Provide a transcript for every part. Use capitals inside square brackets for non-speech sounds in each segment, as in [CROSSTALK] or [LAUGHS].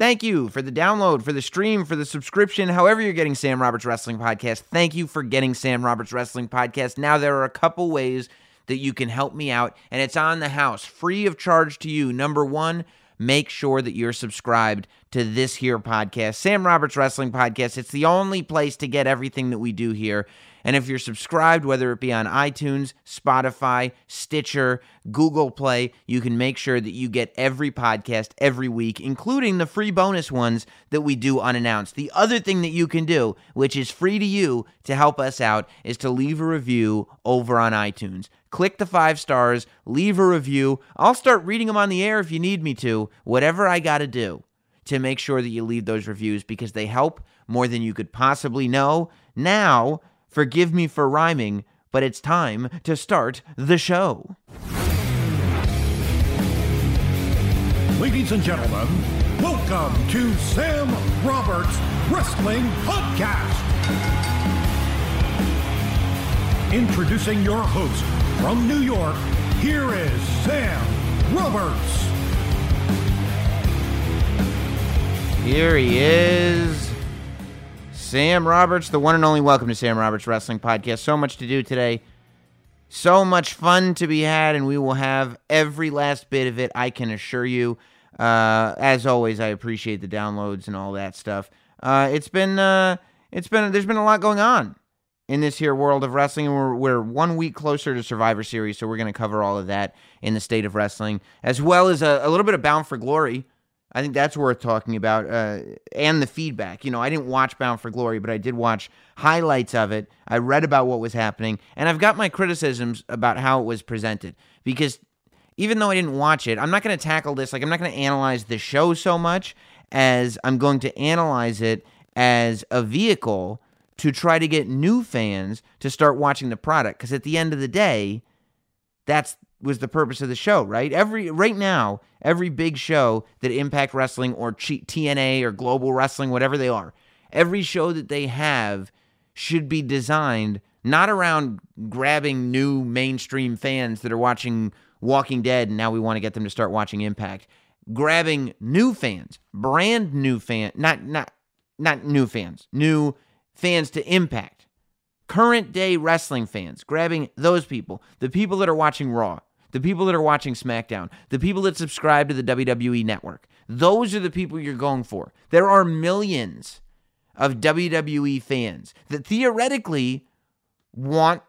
Thank you for the download, for the stream, for the subscription, however you're getting Sam Roberts Wrestling Podcast. Thank you for getting Sam Roberts Wrestling Podcast. Now, there are a couple ways that you can help me out, and it's on the house, free of charge to you. Number one, make sure that you're subscribed to this here podcast, Sam Roberts Wrestling Podcast. It's the only place to get everything that we do here. And if you're subscribed, whether it be on iTunes, Spotify, Stitcher, Google Play, you can make sure that you get every podcast every week, including the free bonus ones that we do unannounced. The other thing that you can do, which is free to you to help us out, is to leave a review over on iTunes. Click the five stars, leave a review. I'll start reading them on the air if you need me to, whatever I got to do to make sure that you leave those reviews because they help more than you could possibly know. Now, Forgive me for rhyming, but it's time to start the show. Ladies and gentlemen, welcome to Sam Roberts Wrestling Podcast. Introducing your host from New York, here is Sam Roberts. Here he is. Sam Roberts, the one and only welcome to Sam Roberts Wrestling Podcast. So much to do today. So much fun to be had, and we will have every last bit of it, I can assure you. Uh, as always, I appreciate the downloads and all that stuff. Uh, it's been, uh, it's been, there's been a lot going on in this here world of wrestling, and we're, we're one week closer to Survivor Series, so we're going to cover all of that in the state of wrestling, as well as a, a little bit of Bound for Glory. I think that's worth talking about, uh, and the feedback. You know, I didn't watch Bound for Glory, but I did watch highlights of it. I read about what was happening, and I've got my criticisms about how it was presented. Because even though I didn't watch it, I'm not going to tackle this. Like, I'm not going to analyze the show so much as I'm going to analyze it as a vehicle to try to get new fans to start watching the product. Because at the end of the day, that's was the purpose of the show, right? Every right now, every big show that Impact Wrestling or TNA or Global Wrestling, whatever they are, every show that they have should be designed not around grabbing new mainstream fans that are watching Walking Dead and now we want to get them to start watching Impact. Grabbing new fans, brand new fan, not not not new fans, new fans to Impact. Current day wrestling fans, grabbing those people, the people that are watching Raw, the people that are watching SmackDown, the people that subscribe to the WWE network. Those are the people you're going for. There are millions of WWE fans that theoretically want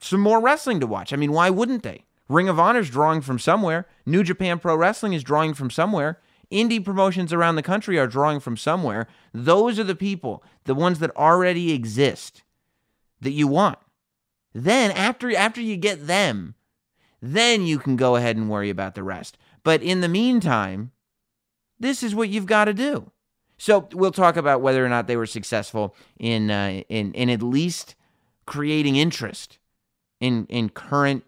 some more wrestling to watch. I mean, why wouldn't they? Ring of Honor is drawing from somewhere. New Japan Pro Wrestling is drawing from somewhere. Indie promotions around the country are drawing from somewhere. Those are the people, the ones that already exist that you want. Then after after you get them, then you can go ahead and worry about the rest. But in the meantime, this is what you've got to do. So we'll talk about whether or not they were successful in uh, in in at least creating interest in in current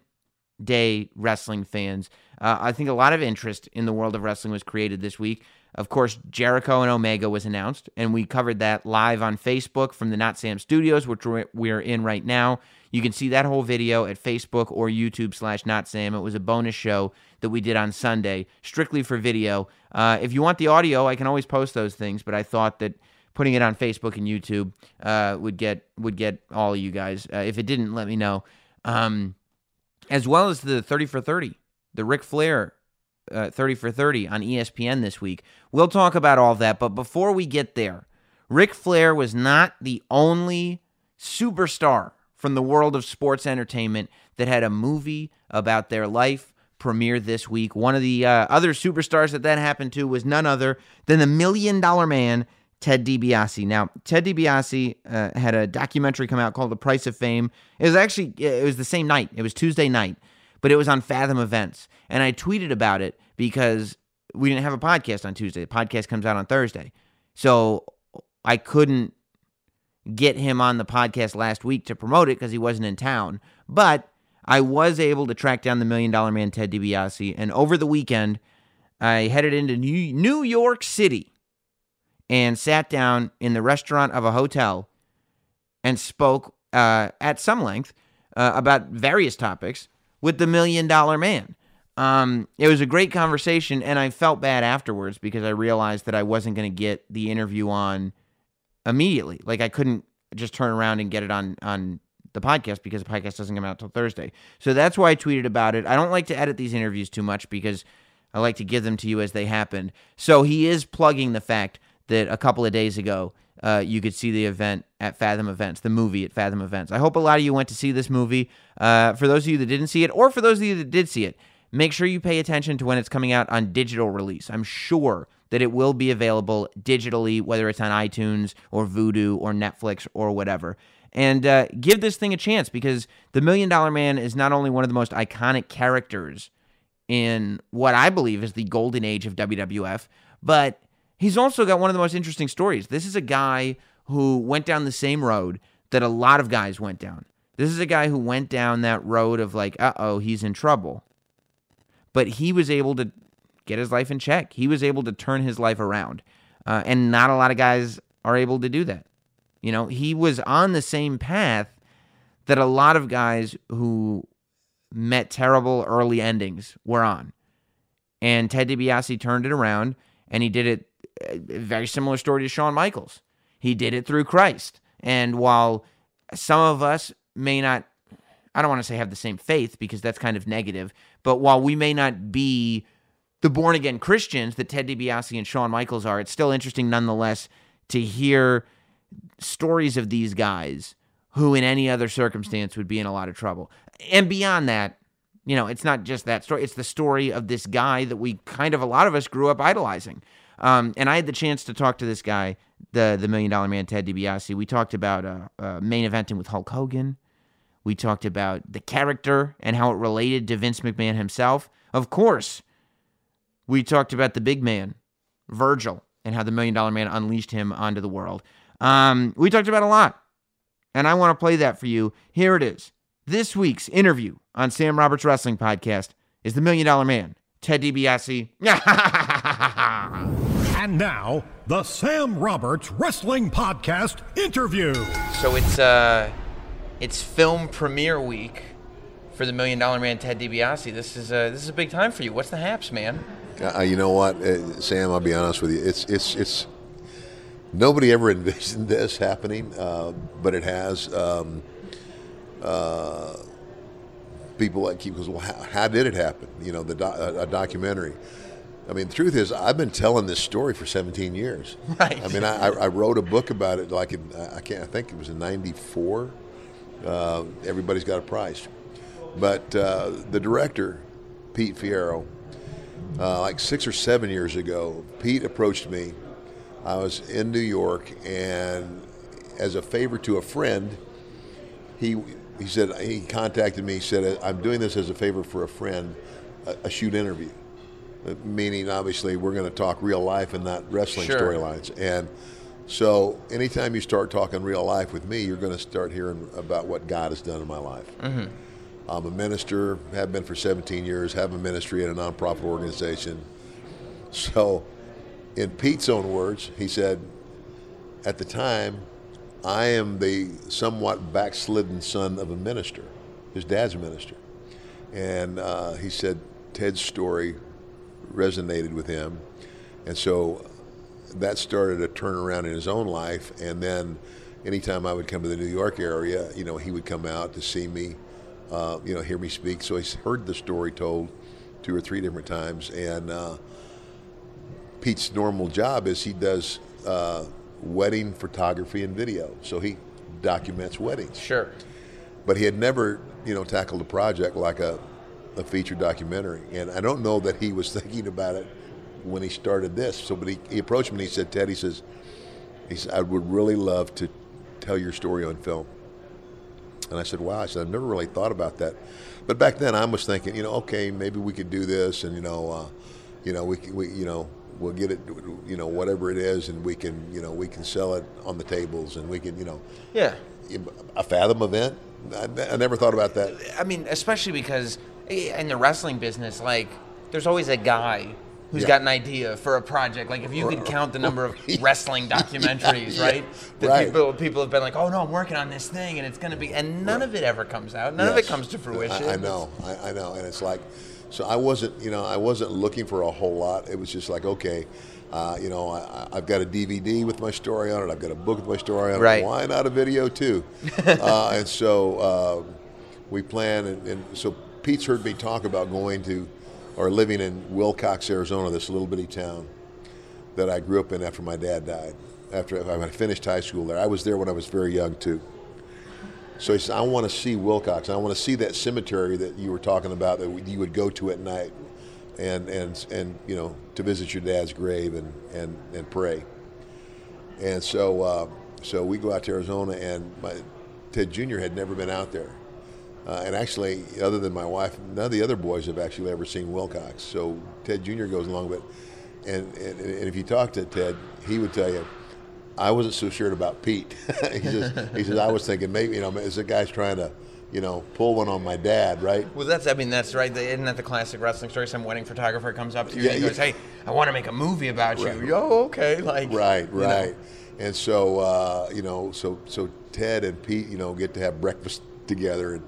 day wrestling fans. Uh, I think a lot of interest in the world of wrestling was created this week. Of course, Jericho and Omega was announced, and we covered that live on Facebook from the Not Sam Studios, which we're in right now. You can see that whole video at Facebook or YouTube slash Not Sam. It was a bonus show that we did on Sunday, strictly for video. Uh, if you want the audio, I can always post those things, but I thought that putting it on Facebook and YouTube uh, would get would get all of you guys. Uh, if it didn't, let me know. Um, as well as the 30 for 30, the Ric Flair uh, 30 for 30 on ESPN this week. We'll talk about all that, but before we get there, Ric Flair was not the only superstar from the world of sports entertainment that had a movie about their life premiere this week. One of the uh, other superstars that that happened to was none other than the Million Dollar Man, Ted DiBiase. Now, Ted DiBiase uh, had a documentary come out called The Price of Fame. It was actually it was the same night. It was Tuesday night, but it was on Fathom Events, and I tweeted about it because we didn't have a podcast on Tuesday. The podcast comes out on Thursday, so I couldn't get him on the podcast last week to promote it because he wasn't in town. But I was able to track down the Million Dollar Man, Ted DiBiase. And over the weekend, I headed into New York City and sat down in the restaurant of a hotel and spoke uh, at some length uh, about various topics with the Million Dollar Man. Um, it was a great conversation, and I felt bad afterwards because I realized that I wasn't going to get the interview on immediately. Like I couldn't just turn around and get it on on the podcast because the podcast doesn't come out till Thursday. So that's why I tweeted about it. I don't like to edit these interviews too much because I like to give them to you as they happened. So he is plugging the fact that a couple of days ago uh, you could see the event at Fathom Events, the movie at Fathom Events. I hope a lot of you went to see this movie. Uh, for those of you that didn't see it, or for those of you that did see it, make sure you pay attention to when it's coming out on digital release. I'm sure that it will be available digitally, whether it's on iTunes or Vudu or Netflix or whatever. And uh, give this thing a chance because the Million Dollar Man is not only one of the most iconic characters in what I believe is the golden age of WWF, but he's also got one of the most interesting stories. This is a guy who went down the same road that a lot of guys went down. This is a guy who went down that road of like, uh oh, he's in trouble. But he was able to get his life in check. He was able to turn his life around. Uh, and not a lot of guys are able to do that. You know, he was on the same path that a lot of guys who met terrible early endings were on. And Ted DiBiase turned it around and he did it a very similar story to Shawn Michaels. He did it through Christ. And while some of us may not I don't want to say have the same faith because that's kind of negative, but while we may not be the born again Christians that Ted DiBiase and Shawn Michaels are, it's still interesting nonetheless to hear stories of these guys who in any other circumstance would be in a lot of trouble. And beyond that, you know, it's not just that story, it's the story of this guy that we kind of a lot of us grew up idolizing. Um, and I had the chance to talk to this guy, the the Million Dollar Man, Ted DiBiase. We talked about uh, uh, main eventing with Hulk Hogan. We talked about the character and how it related to Vince McMahon himself. Of course, we talked about the big man, Virgil, and how the Million Dollar Man unleashed him onto the world. Um, we talked about a lot, and I want to play that for you. Here it is. This week's interview on Sam Roberts Wrestling Podcast is the Million Dollar Man, Ted DiBiase. [LAUGHS] And now, the Sam Roberts Wrestling Podcast interview. So it's uh, it's film premiere week for the Million Dollar Man, Ted DiBiase. This is uh, this is a big time for you. What's the haps, man? Uh, you know what, uh, Sam? I'll be honest with you. It's it's it's nobody ever [LAUGHS] envisioned this happening, uh, but it has. Um, uh, people like keep goes, well, how, how, did it happen? You know, the do, a, a, documentary. I mean, the truth is, I've been telling this story for 17 years. [LAUGHS] Right. I mean, I, I wrote a book about it. Like in, I can't. I think it was in '94. Uh, everybody's got a price, but uh, the director, Pete Fierro, uh, like six or seven years ago, Pete approached me. I was in New York, and as a favor to a friend, he he said he contacted me. He said, "I'm doing this as a favor for a friend, a, a shoot interview." Uh, meaning, obviously, we're going to talk real life and not wrestling sure. storylines. And so, anytime you start talking real life with me, you're going to start hearing about what God has done in my life. Mm-hmm. I'm a minister, have been for 17 years, have a ministry at a nonprofit organization. So, in Pete's own words, he said, at the time, I am the somewhat backslidden son of a minister. His dad's a minister. And uh, he said Ted's story resonated with him. And so that started a turnaround in his own life. And then anytime I would come to the New York area, you know, he would come out to see me, uh, you know, hear me speak. So he's heard the story told two or three different times. And uh, Pete's normal job is he does uh, wedding photography and video. So he documents weddings. Sure. But he had never, you know, tackled a project like a a feature documentary. And I don't know that he was [LAUGHS] thinking about it when he started this. So, but he, he approached me and he said, Ted, he says, he said, I would really love to tell your story on film. And I said, wow. I said, I've never really thought about that. But back then I was thinking, you know, okay, maybe we could do this and, you know, uh, you know, we, we, you know, we'll get it, you know, whatever it is, and we can, you know, we can sell it on the tables, and we can, you know, yeah, a Fathom event. I, I never thought about that. I mean, especially because in the wrestling business, like there's always a guy who's yeah. got an idea for a project. Like if you could count the number of [LAUGHS] wrestling [LAUGHS] documentaries, yeah, right? That right. people people have been like, oh no, I'm working on this thing, and it's going to be, and none right. of it ever comes out. None yes. of it comes to fruition. I, I know, I, I, know, and it's like, So I wasn't, you know, I wasn't looking for a whole lot. It was just like, okay, uh, you know, I, I've got a DVD with my story on it. I've got a book with my story on it. Right. Why not a video too? [LAUGHS] uh, and so uh, we plan, and, and so Pete's heard me talk about going to or living in Willcox, Arizona, this little bitty town that I grew up in after my dad died. After I finished high school there, I was there when I was very young too. So he said, "I want to see Willcox. I want to see that cemetery that you were talking about that you would go to at night, and and and you know to visit your dad's grave and and and pray." And so uh, so we go out to Arizona, and my Ted Jr. had never been out there. Uh, and actually, other than my wife, none of the other boys have actually ever seen Willcox. So Ted Jr. goes along with it. And, and, and if you talk to Ted, he would tell you, I wasn't so sure about Pete. [LAUGHS] he says, he says, I was thinking maybe, you know, is the guy's trying to, you know, pull one on my dad, right? Well, that's, I mean, that's right. Isn't that the classic wrestling story? Some wedding photographer comes up to you Yeah, and he goes, hey, I want to make a movie about Right. you. Yo, okay. Like, Right, you know. right. And so, uh, you know, so so Ted and Pete, you know, get to have breakfast together, and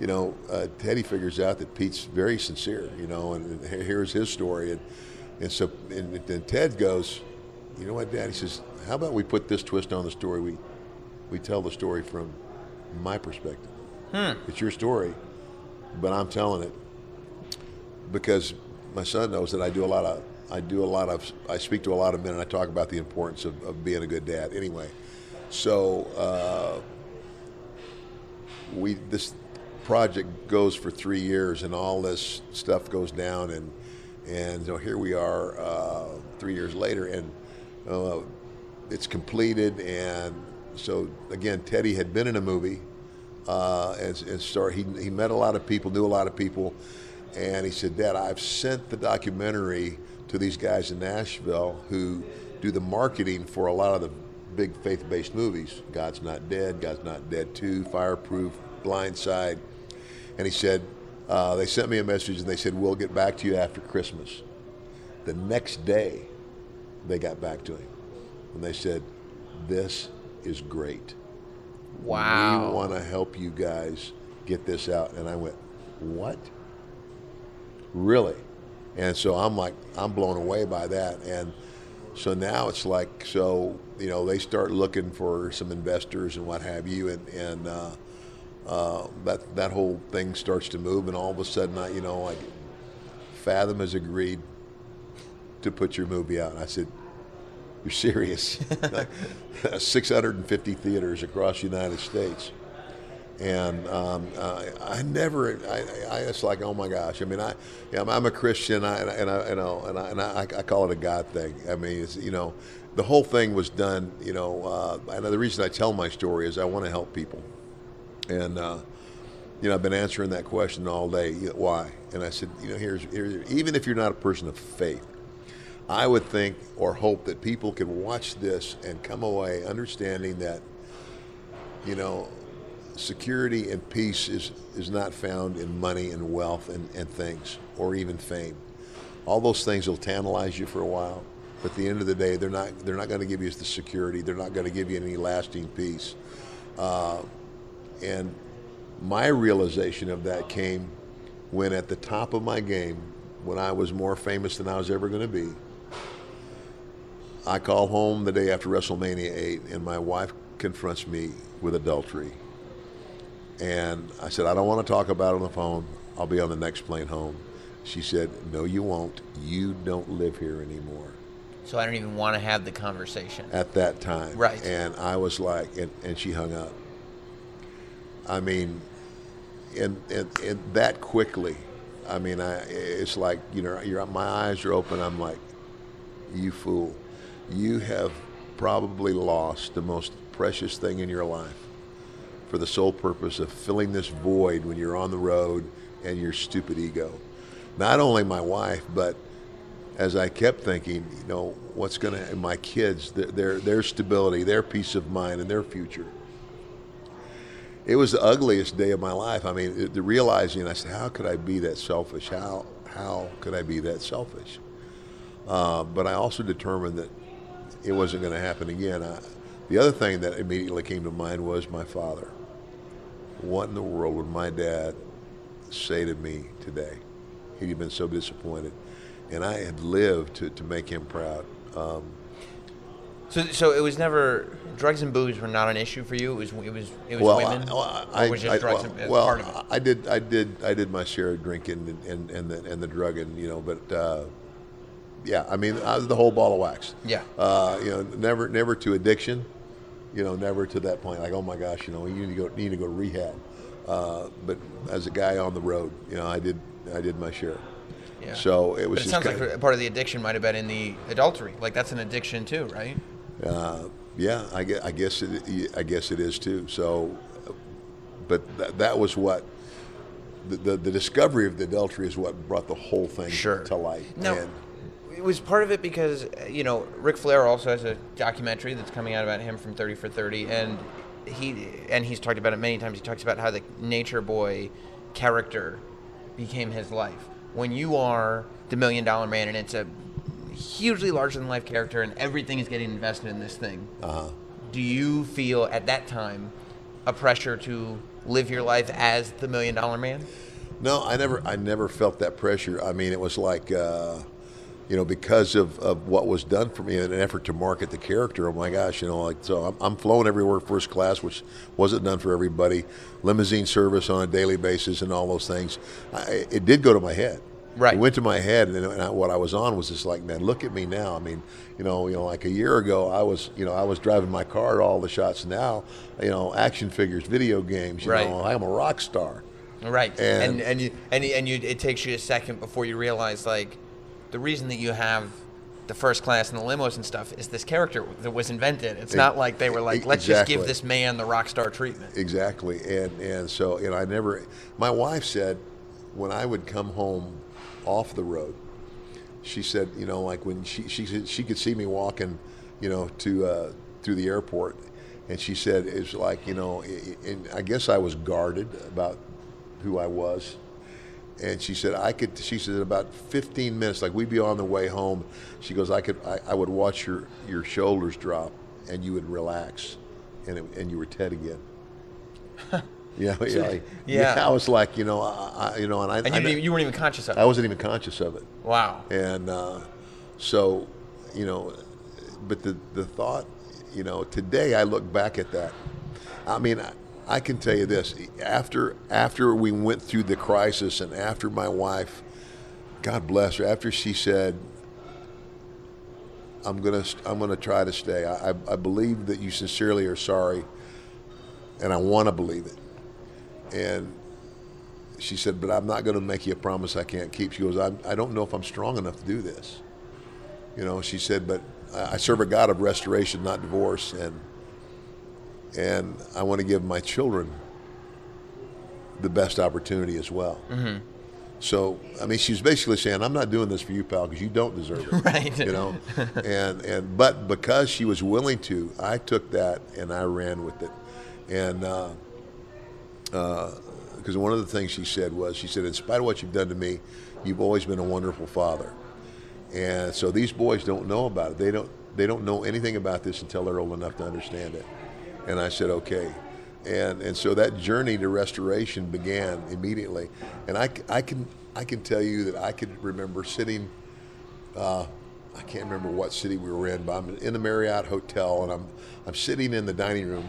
you know, uh, Teddy figures out that Pete's very sincere, you know, and, and here's his story, and and so and then Ted goes, you know what, Dad? He says, how about we put this twist on the story? We we tell the story from my perspective. It's your story, but I'm telling it because my son knows that I do a lot of I do a lot of I speak to a lot of men and I talk about the importance of, of being a good dad. Anyway, so uh, we this project goes for three years and all this stuff goes down and and know, here we are uh, three years later and uh, it's completed and so again Teddy had been in a movie uh, and, and he, he met a lot of people, knew a lot of people, and he said, Dad, I've sent the documentary to these guys in Nashville who do the marketing for a lot of the big faith-based movies. God's Not Dead, God's Not Dead 2, Fireproof, Blindside. And he said, uh, they sent me a message and they said, we'll get back to you after Christmas. The next day, they got back to him. And they said, this is great. Wow. We want to help you guys get this out. And I went, What? Really? And so I'm like, I'm blown away by that. And so now it's like, so, you know, they start looking for some investors and what have you. And, and uh, uh, that, that whole thing starts to move. And all of a sudden, I, you know, like, Fathom has agreed to put your movie out. I said, you're serious. [LAUGHS] 650 theaters across the United States. And um, I, I never, I, I, it's like, oh my gosh. I mean, I, I'm, I'm a Christian, I, and I, you know, and I, and I, I call it a God thing. I mean, it's, you know, the whole thing was done. You know, uh, and the reason I tell my story is I want to help people, and uh, you know, I've been answering that question all day. Why? And I said, you know, here's, here's, even if you're not a person of faith, I would think or hope that people can watch this and come away understanding that, you know, security and peace is, is not found in money and wealth and, and things or even fame. All those things will tantalize you for a while, but at the end of the day, they're not they're not going to give you the security. They're not going to give you any lasting peace. Uh, and my realization of that came when at the top of my game, when I was more famous than I was ever going to be, I call home the day after WrestleMania 8, and my wife confronts me with adultery. And I said, I don't want to talk about it on the phone. I'll be on the next plane home. She said, No, you won't. You don't live here anymore So I don't even want to have the conversation. at that time. Right. And I was like, and, and she hung up. I mean, and, and, and that quickly. I mean, I, it's like, you know, my eyes are open. I'm like, you fool. You have probably lost the most precious thing in your life for the sole purpose of filling this void when you're on the road and your stupid ego. Not only my wife, but as I kept thinking, you know, what's going to, my kids, their, their, their stability, their peace of mind, and their future. It was the ugliest day of my life. I mean, the realizing, I said, how could I be that selfish? How, how could I be that selfish? Uh, but I also determined that it wasn't going to happen again. I, the other thing that immediately came to mind was my father. What in the world would my dad say to me today? He'd been so disappointed, and I had lived to, to make him proud. Um, So, so it was never drugs and booze were not an issue for you. It was it was it was well, women. I, or was just drugs well, and, well, part of it? I did, I did, I did my share of drinking and, and, and the and the drugging, you know. But uh, yeah, I mean, I was the whole ball of wax. Yeah. Uh, you know, never, never to addiction. You know, never to that point. Like, oh my gosh, you know, you need to go, need to go to rehab. Uh, but as a guy on the road, you know, I did, I did my share. Yeah. So it was But it sounds like part of the addiction might have been in the adultery. Like that's an addiction too, right? Uh, yeah, I guess, I guess it. I guess it is too. So, but that, that was what the, the the discovery of the adultery is what brought the whole thing Sure. to light. No, And it was part of it because uh, you know Ric Flair also has a documentary that's coming out about him from Thirty for Thirty, and he and he's talked about it many times. He talks about how the Nature Boy character became his life. When you are the Million Dollar Man, and it's a hugely larger than life character, and everything is getting invested in this thing. uh, Do you feel at that time a pressure to live your life as the Million Dollar Man? no, I never, I never felt that pressure. I mean, it was like, uh, you know, because of, of what was done for me in an effort to market the character. Oh my gosh, you know, like so, I'm, I'm flown everywhere first class, which wasn't done for everybody. Limousine service on a daily basis and all those things. I, it did go to my head. Right. It went to my head, and, and I, what I was on was just like, man, look at me now. I mean, you know, you know, like a year ago, I was, you know, I was driving my car to all the shots. Now, you know, action figures, video games. You Right. know, I'm a rock star. Right. And- And and you and and you it takes you a second before you realize like the reason that you have the first class and the limos and stuff is this character that was invented. It's not like they were like, let's just give this man the rock star treatment. Exactly, and and so and I never. My wife said when I would come home off the road, she said, you know, like when she she she could see me walking, you know, to uh, through the airport, and she said it's like you know, and I guess I was guarded about who I was. And she said I could. She said about 15 minutes, like we'd be on the way home. She goes, I could. I, I would watch your your shoulders drop, and you would relax, and it, and you were Ted again. [LAUGHS] Yeah, yeah, like- Yeah. I was like, you know, I, I- you know, and I, And you, I, you weren't even conscious of it. I wasn't even conscious of it, wow. and uh, so, you know, but the the thought, you know, today I look back at that. I mean, I, I can tell you this: after after we went through the crisis, and after my wife, God bless her, after she said, "I'm gonna I'm gonna try to stay," I, I, I believe that you sincerely are sorry, and I want to believe it. And she said, "But I'm not going to make you a promise I can't keep." She goes, I'm, "I don't know if I'm strong enough to do this." You know, she said, "But I I serve a God of restoration, not divorce, and and I want to give my children the best opportunity as well." Mm-hmm. So, I mean, she was basically saying, "I'm not doing this for you, pal, because you don't deserve it." [LAUGHS] Right. You know, [LAUGHS] and and but because she was willing to, I took that and I ran with it, and. Uh, because one of the things she said was, she said, in spite of what you've done to me, you've always been a wonderful father. And so these boys don't know about it. They don't. They don't know anything about this until they're old enough to understand it. And I said, okay. And and so that journey to restoration began immediately. And I, I can I can tell you that I could remember sitting. Uh, I can't remember what city we were in, but I'm in the Marriott Hotel, and I'm I'm sitting in the dining room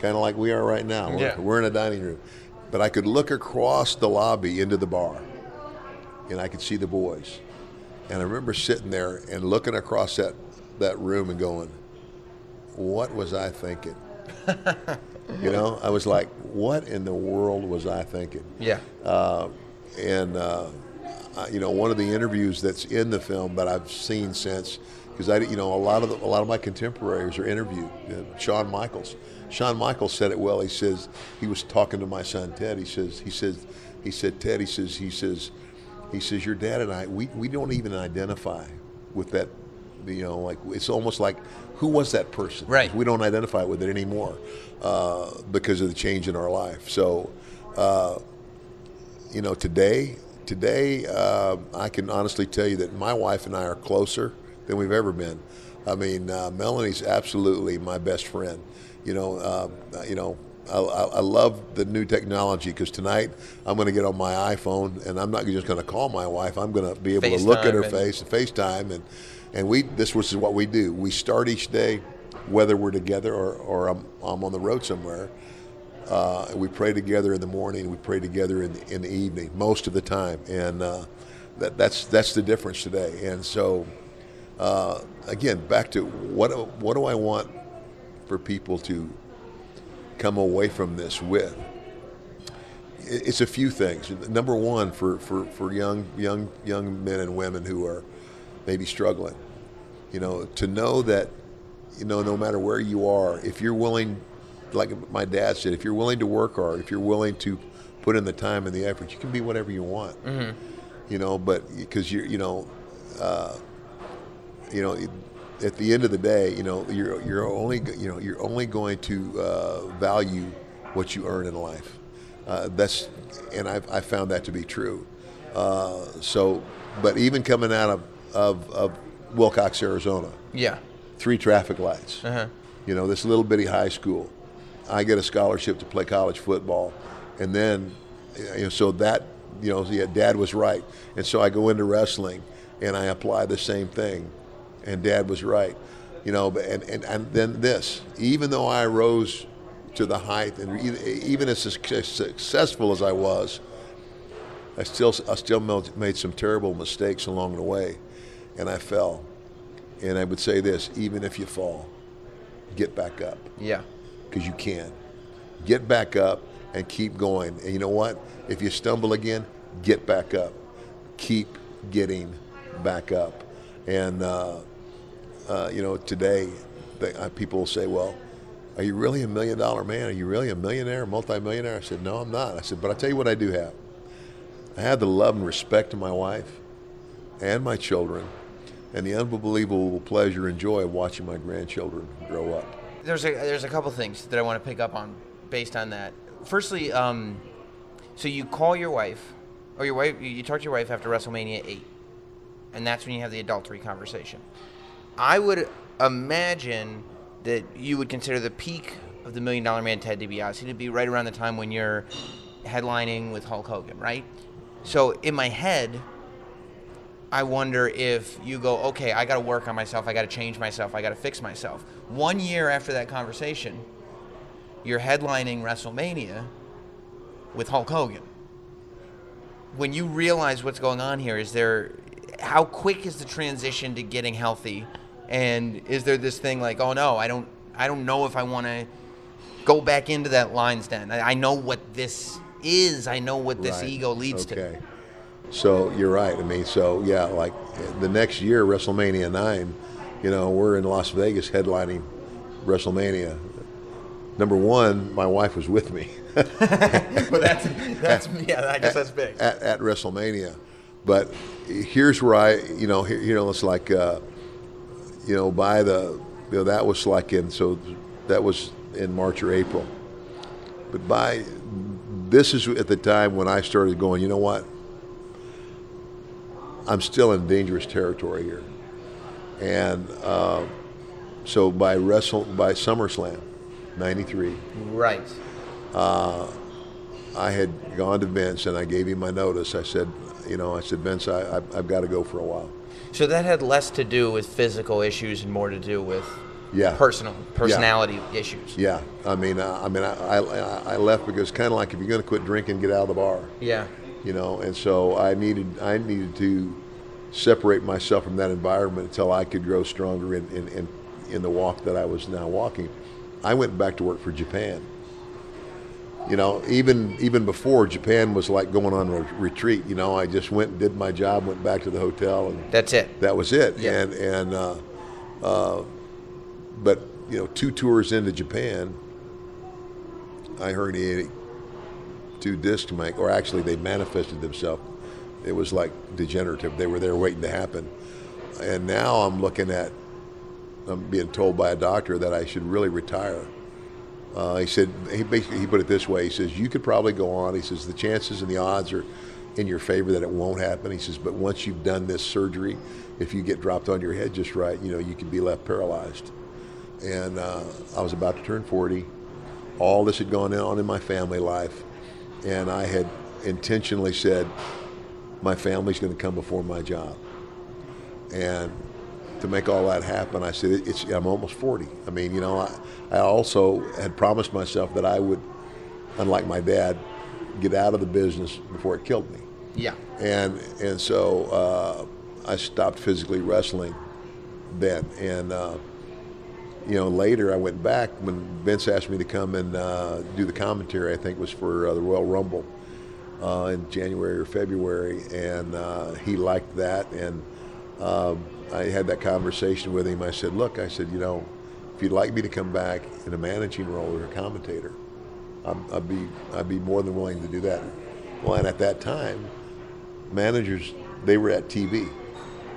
kind of like we are right now. We're, Yeah. we're in a dining room. But I could look across the lobby into the bar, and I could see the boys. And I remember sitting there and looking across that, that room and going, what was I thinking? [LAUGHS] you know, I was like, what in the world was I thinking? Yeah. Uh, and uh, you know, one of the interviews that's in the film that I've seen since, because I, you know, a lot of the, a lot of my contemporaries are interviewed. Uh, Shawn Michaels. Shawn Michaels said it well. He says he was talking to my son Ted. He says he says he said Ted. He says he says he says your dad and I we, we don't even identify with that. You know, like it's almost like who was that person? Right. We don't identify with it anymore uh, because of the change in our life. So. Uh, you know, today, today, uh, I can honestly tell you that my wife and I are closer than we've ever been. I mean, uh, Melanie's absolutely my best friend. You know, uh, you know, I, I love the new technology because tonight I'm going to get on my iPhone and I'm not just going to call my wife. I'm going to be able to look at her and- face and FaceTime and and we this was what we do. We start each day, whether we're together or, or I'm, I'm on the road somewhere. Uh, we pray together in the morning. We pray together in the, in the evening most of the time, and uh, that, that's that's the difference today. And so, uh, again, back to what what do I want for people to come away from this with? It's a few things. Number one, for, for, for young young young men and women who are maybe struggling, you know, to know that, you know, no matter where you are, if you're willing, like my dad said, if you're willing to work hard, if you're willing to put in the time and the effort, you can be whatever you want. You know, but because you're, you know, uh, you know, at the end of the day, you know, you're you're only you know you're only going to uh, value what you earn in life. Uh, that's and I've I found that to be true. Uh, so, but even coming out of, of of Willcox, Arizona, Yeah. three traffic lights. Uh-huh. You know, this little bitty high school. I get a scholarship to play college football, and then, you know, so that, you know, yeah, Dad was right, and so I go into wrestling, and I apply the same thing, and Dad was right, you know, and and, and then this, even though I rose to the height, and even as successful as I was, I still I still made made some terrible mistakes along the way, and I fell. And I would say this: even if you fall, get back up Yeah. because you can. Get back up and keep going. And you know what? If you stumble again, get back up. Keep getting back up. And uh, uh, you know, today, they, uh, people will say, "Well, are you really a million dollar man? Are you really a millionaire, multimillionaire?" I said, "No, I'm not." I said, "But I tell you what, I do have. I have the love and respect of my wife and my children, and the unbelievable pleasure and joy of watching my grandchildren grow up." There's a there's a couple things that I want to pick up on based on that. Firstly, um, so you call your wife, or your wife, you talk to your wife after WrestleMania eight, and that's when you have the adultery conversation. I would imagine that you would consider the peak of the Million Dollar Man Ted DiBiase to be right around the time when you're headlining with Hulk Hogan, right? So in my head, I wonder if you go, okay, I got to work on myself, I got to change myself, I got to fix myself. One year after that conversation, you're headlining WrestleMania with Hulk Hogan. When you realize what's going on here, is there, how quick is the transition to getting healthy? And is there this thing like, oh no, I don't, I don't know if I want to go back into that lion's den. I, I know what this is. I know what this Right. ego leads to. okay. So you're right. I mean, so yeah, like the next year, WrestleMania nine, you know, we're in Las Vegas headlining WrestleMania. Number one, my wife was with me [LAUGHS] [LAUGHS] but that's that's yeah. I guess that's big. at, at WrestleMania. But here's where I, you know, here, you know, it's like, uh, you know, by the, you know, that was like in, so that was in March or April. But by, this is at the time when I started going, you know what? I'm still in dangerous territory here. And uh, so by wrestle by SummerSlam, '93, Right. Uh, I had gone to Vince and I gave him my notice. I said, you know, I said, Vince, I, I, I've got to go for a while. So that had less to do with physical issues and more to do with Yeah. personal personality issues. Yeah, I mean, uh, I mean, I, I, I left because kind of like if you're going to quit drinking, get out of the bar, Yeah. you know. And so I needed, I needed to separate myself from that environment until I could grow stronger in, in, in, in the walk that I was now walking. I went back to work for Japan. You know, even even before Japan was like going on a retreat. You know, I just went and did my job, went back to the hotel, and That's it. that was it. Yeah. And and uh, uh, but you know, two tours into Japan, I herniated two discs, Mike, or actually they manifested themselves. It was like degenerative. They were there waiting to happen. And now I'm looking at, I'm being told by a doctor that I should really retire. Uh, he said he basically he put it this way. He says you could probably go on. He says the chances and the odds are in your favor that it won't happen. He says, but once you've done this surgery, if you get dropped on your head just right, you know you could be left paralyzed. And uh, I was about to turn 40, all this had gone on in my family life, and I had intentionally said, my family's going to come before my job. And to make all that happen, I said, it's, I'm almost 40. I mean, you know, I, I also had promised myself that I would, unlike my dad, get out of the business before it killed me. Yeah. And and so uh, I stopped physically wrestling then. And uh, you know, later I went back when Vince asked me to come and uh, do the commentary. I think was for uh, the Royal Rumble uh, in January or February, and uh, he liked that. And um, I had that conversation with him. I said, "Look, I said, you know, if you'd like me to come back in a managing role or a commentator, I'd, I'd be I'd be more than willing to do that." Well, and at that time, managers they were at TV.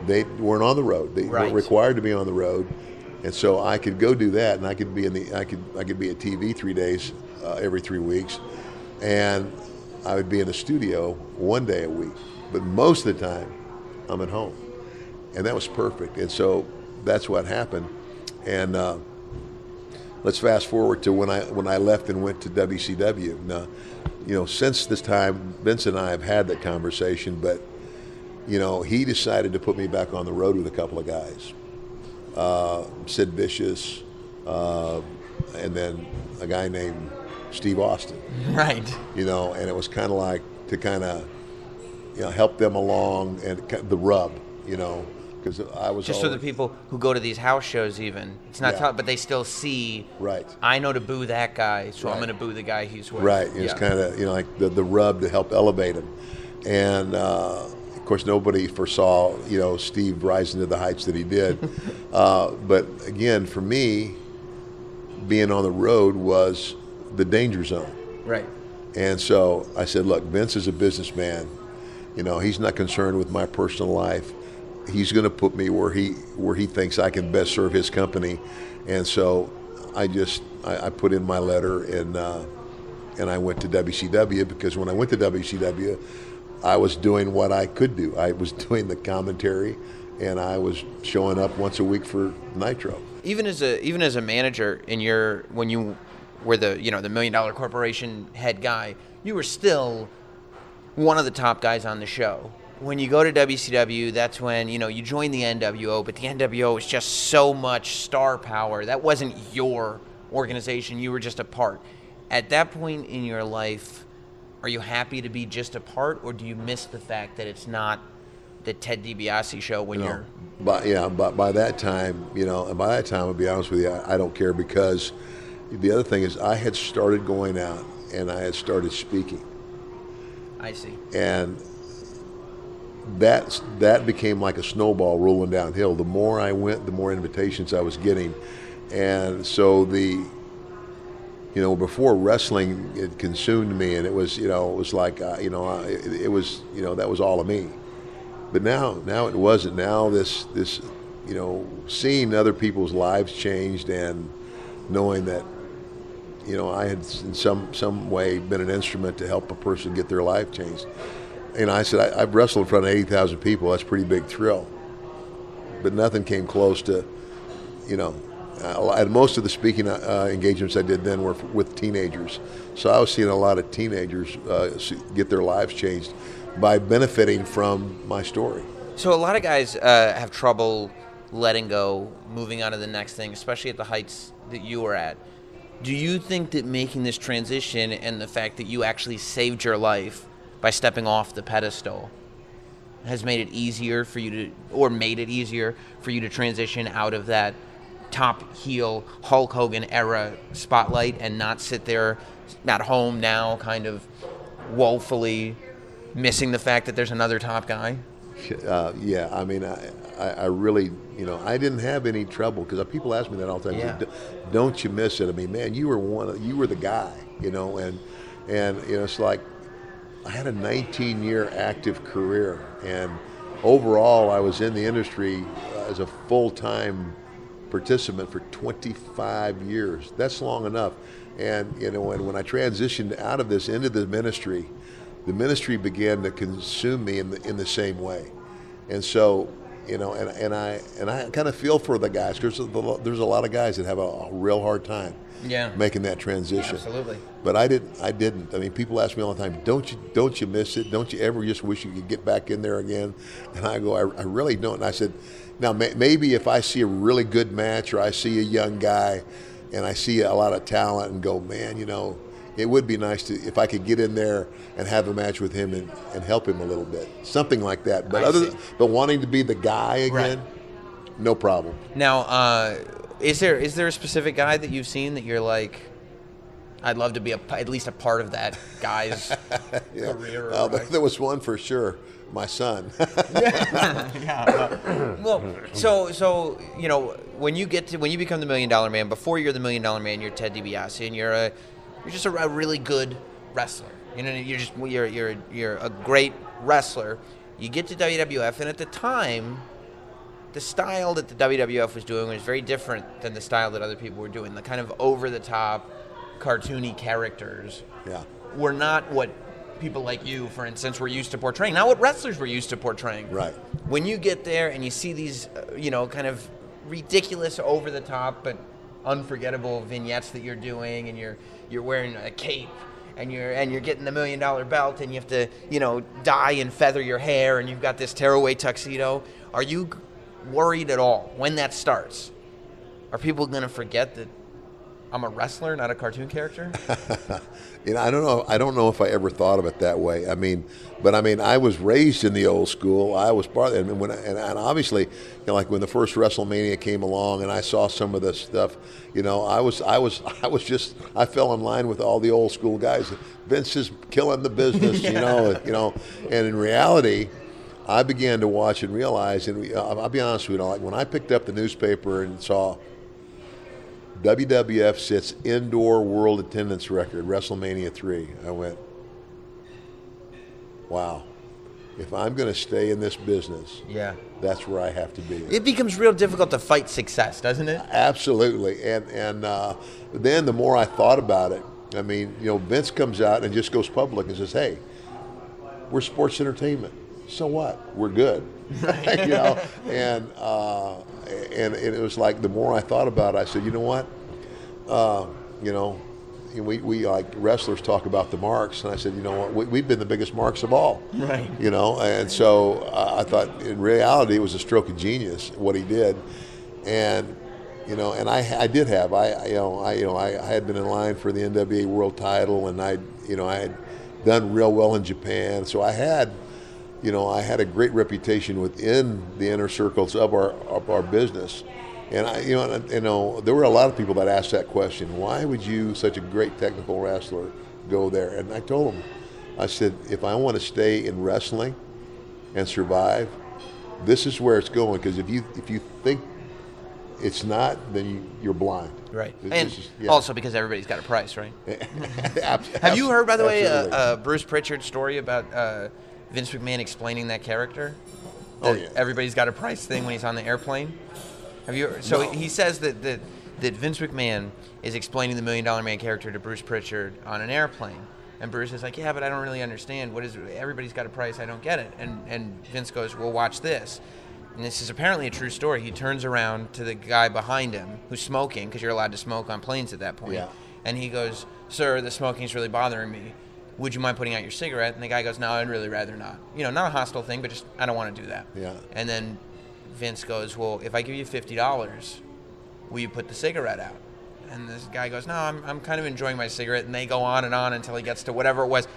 They weren't on the road. They Right. weren't required to be on the road, and so I could go do that, and I could be in the I could I could be at TV three days uh, every three weeks, and I would be in the studio one day a week. But most of the time, I'm at home, and that was perfect. And so that's what happened. And uh, let's fast forward to when I when I left and went to WCW. Now, you know, since this time, Vince and I have had that conversation, but you know, he decided to put me back on the road with a couple of guys, uh, Sid Vicious, uh, and then a guy named Steve Austin. [LAUGHS] Right. You know, and it was kind of like to kind of you know help them along and the rub. You know, because I was Just so the people who go to these house shows, even it's not Yeah. tough, but they still see. Right. I know to boo that guy, so I'm going to boo the guy he's with. Right. It's Yeah. kind of you know like the the rub to help elevate him, and uh, of course nobody foresaw you know Steve rising to the heights that he did, [LAUGHS] uh, but again for me, being on the road was the danger zone. Right. And so I said, look, Vince is a businessman. You know, he's not concerned with my personal life. He's going to put me where he where he thinks I can best serve his company. And so I just I, I put in my letter and uh, and I went to WCW because when I went to WCW, I was doing what I could do. I was [LAUGHS] doing the commentary, and I was showing up once a week for Nitro. even as a even as a manager in your when you were the you know the million dollar corporation head guy you were still one of the top guys on the show when you go to WCW that's when you know you join the NWO but the NWO is just so much star power. That wasn't your organization. You were just a part. At that point in your life are you happy to be just a part or do you miss the fact that it's not the Ted DiBiase show when No. you're But yeah, but by that time, you know, and by that time, I'll be honest with you, I, I don't care because the other thing is I had started going out and I had started speaking, I see. And that that became like a snowball rolling downhill. The more I went, the more invitations I was getting, and so the you know, before wrestling, it consumed me, and it was, you know, it was like, uh, you know, it, it was, you know, that was all of me. But now, now it wasn't. Now this, this, you know, seeing other people's lives changed and knowing that, you know, I had in some some way been an instrument to help a person get their life changed. And I said, I, I've wrestled in front of eighty thousand people. That's a pretty big thrill. But nothing came close to, you know, uh, and most of the speaking uh, engagements I did then were with teenagers. So I was seeing a lot of teenagers uh, get their lives changed by benefiting from my story. So a lot of guys uh, have trouble letting go, moving on to the next thing, especially at the heights that you were at. Do you think that making this transition and the fact that you actually saved your life by stepping off the pedestal has made it easier for you to, or made it easier for you to transition out of that top heel Hulk Hogan era spotlight and not sit there at home now, kind of woefully missing the fact that there's another top guy? Uh, yeah, I mean, I, I, I really, you know, I didn't have any trouble because people ask me that all the time. Yeah. Don't you miss it? I mean, man, you were one, of, you were the guy, you know, and and you know, it's like I had a 19 year active career, and overall, I was in the industry as a full time participant for 25 years. That's long enough. And you know, and when I transitioned out of this into the ministry, the ministry began to consume me in the in the same way. And so you know, and, and I and I kind of feel for the guys because there's a lot of guys that have a, a real hard time Yeah. making that transition. Absolutely. But I didn't. I didn't. I mean, people ask me all the time, "Don't you? Don't you miss it? Don't you ever just wish you could get back in there again?" And I go, "I, I really don't." And I said, "Now may, maybe if I see a really good match or I see a young guy, and I see a lot of talent, and go, man, you know." It would be nice to if I could get in there and have a match with him and, and help him a little bit, something like that. But I other, see. than, but wanting to be the guy again, no problem. Now, uh, is there is there a specific guy that you've seen that you're like, I'd love to be a, at least a part of that guy's [LAUGHS] Yeah. career? Uh, life? [LAUGHS] there was one for sure. My son. [LAUGHS] Well, so so you know when you get to when you become the million dollar man, before you're the million dollar man, you're Ted DiBiase, and you're a you're just a, a really good wrestler. You know, you're just you're you're you're a great wrestler. You get to WWF, and at the time, the style that the WWF was doing was very different than the style that other people were doing. The kind of over the top, cartoony characters yeah. were not what people like you, for instance, were used to portraying. Not what wrestlers were used to portraying. Right. When you get there and you see these, uh, you know, kind of ridiculous, over the top but unforgettable vignettes that you're doing, and you're you're wearing a cape. And you're and you're getting the million dollar belt, and you have to you know dye and feather your hair, and you've got this tearaway tuxedo. Are you worried at all when that starts? Are people gonna forget that I'm a wrestler, not a cartoon character? [LAUGHS] You know, I don't know. I don't know if I ever thought of it that way. I mean, but I mean, I was raised in the old school. I was part of it. And when, and, and obviously, you know, like when the first WrestleMania came along, and I saw some of this stuff, you know, I was, I was, [LAUGHS] I was just, I fell in line with all the old school guys. Vince is killing the business, you [LAUGHS] know, you know. And in reality, I began to watch and realize, and I'll be honest with you, like when I picked up the newspaper and saw WWF sets indoor world attendance record, WrestleMania 3. I went, wow. If I'm going to stay in this business, yeah. that's where I have to be. It becomes real difficult to fight success, doesn't it? Absolutely. And and uh, then the more I thought about it, I mean, you know, Vince comes out and just goes public and says, "Hey, we're sports entertainment. So what? We're good." [LAUGHS] you know, and uh, and it was like the more I thought about it, I said, "You know what? Uh, you know." We, we like wrestlers talk about the marks, and I said, you know what, we, we've been the biggest marks of all, Right. You know, and so uh, I thought in reality it was a stroke of genius what he did, and you know, and I, I did have I I, you know I you know I, I had been in line for the NWA World Title, and I you know I had done real well in Japan, so I had you know I had a great reputation within the inner circles of our of our business, and I you know you know there were a lot of people that asked that question, why would you such a great technical wrestler go there? And I told them, I said if I want to stay in wrestling and survive, this is where it's going because if you if you think it's not, then you, you're blind. Right. This And yeah. also because everybody's got a price, right? [LAUGHS] Have you heard, by the way, uh, uh, Bruce Pritchard's story about uh, Vince McMahon explaining that character? Oh, yeah. Everybody's got a price thing when he's on the airplane. Have you? So No. he says that, that that Vince McMahon is explaining the Million Dollar Man character to Bruce Pritchard on an airplane, and Bruce is like, "Yeah, but I don't really understand. What is? Everybody's got a price. I don't get it." And and Vince goes, "Well, watch this." And this is apparently a true story. He turns around to the guy behind him who's smoking because you're allowed to smoke on planes at that point. Yeah. And he goes, Sir, the smoking's really bothering me. Would you mind putting out your cigarette? And the guy goes, No, I'd really rather not. You know, not a hostile thing, but just, I don't want to do that. Yeah. And then Vince goes, Well, if I give you $50, will you put the cigarette out? And this guy goes, No, I'm, I'm kind of enjoying my cigarette. And they go on and on until he gets to whatever it was.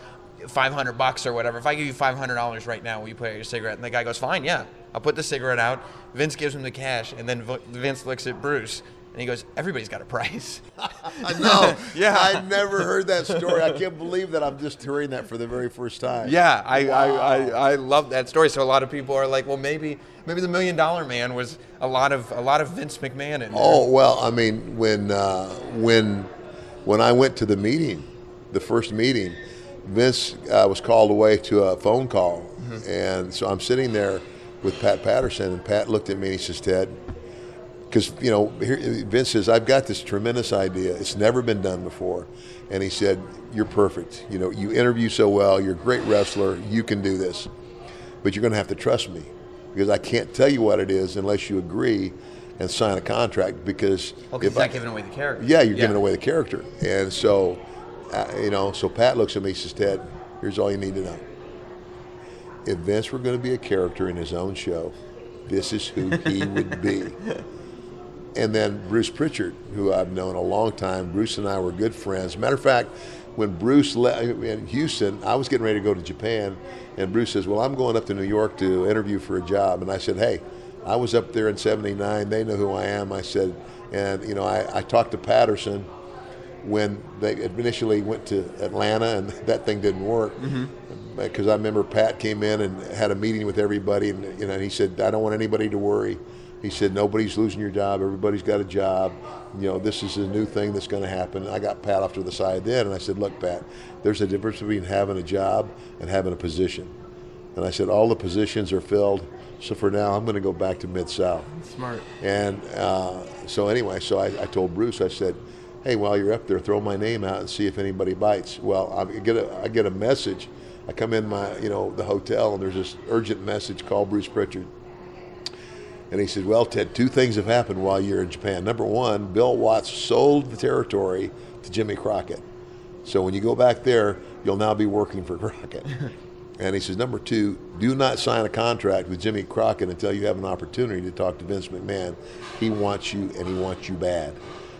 500 bucks or whatever. If I give you $500 right now, will you put out your cigarette? And the guy goes, Fine, yeah. I'll put the cigarette out. Vince gives him the cash, and then Vince looks at Bruce and he goes, Everybody's got a price. [LAUGHS] I know. [LAUGHS] Yeah. I never heard that story. I can't believe that I'm just hearing that for the very first time. Yeah, I, I, I, I love that story. So a lot of people are like, well, maybe maybe the Million Dollar Man was a lot of a lot of Vince McMahon in there. Oh well, I mean, when uh, when when I went to the meeting, the first meeting, Vince uh, was called away to a phone call, and so I'm sitting there with Pat Patterson, and Pat looked at me and he says, "Ted." Because you know, here, Vince says, "I've got this tremendous idea. It's never been done before," and he said, "You're perfect. You know, you interview so well. You're a great wrestler. You can do this, but you're going to have to trust me." because I can't tell you what it is unless you agree and sign a contract. Because Well, if it's I- not giving away the character. yeah, you're giving away the character. And so, uh, you know, so Pat looks at me and says, Ted, here's all you need to know. If Vince were going to be a character in his own show, this is who he would be. [LAUGHS] And then Bruce Pritchard, who I've known a long time, Bruce and I were good friends. Matter of fact, when Bruce left in Houston, I was getting ready to go to Japan, and Bruce says, "Well, I'm going up to New York to interview for a job." And I said, "Hey, I was up there in '79. They know who I am." I said, and you know, I, I talked to Patterson when they initially went to Atlanta, and [LAUGHS] that thing didn't work. Mm-hmm. Because I remember Pat came in and had a meeting with everybody, and you know, and he said, "I don't want anybody to worry." He said, "Nobody's losing your job. Everybody's got a job. You know, this is a new thing that's going to happen." I got Pat off to the side then, and I said, "Look, Pat, there's a difference between having a job and having a position." And I said, "All the positions are filled, so for now, I'm going to go back to Mid South." Smart. And uh, so anyway, so I, I told Bruce, I said, "Hey, while you're up there, throw my name out and see if anybody bites." Well, I get a I get a message. I come in my you know the hotel and there's this urgent message. Call Bruce Pritchard. And he said, "Well, Ted, two things have happened while you're in Japan. Number one, Bill Watts sold the territory to Jimmy Crockett. So when you go back there, you'll now be working for [LAUGHS] Crockett." And he says, number two, do not sign a contract with Jimmy Crockett until you have an opportunity to talk to Vince McMahon. He wants you, and he wants you bad.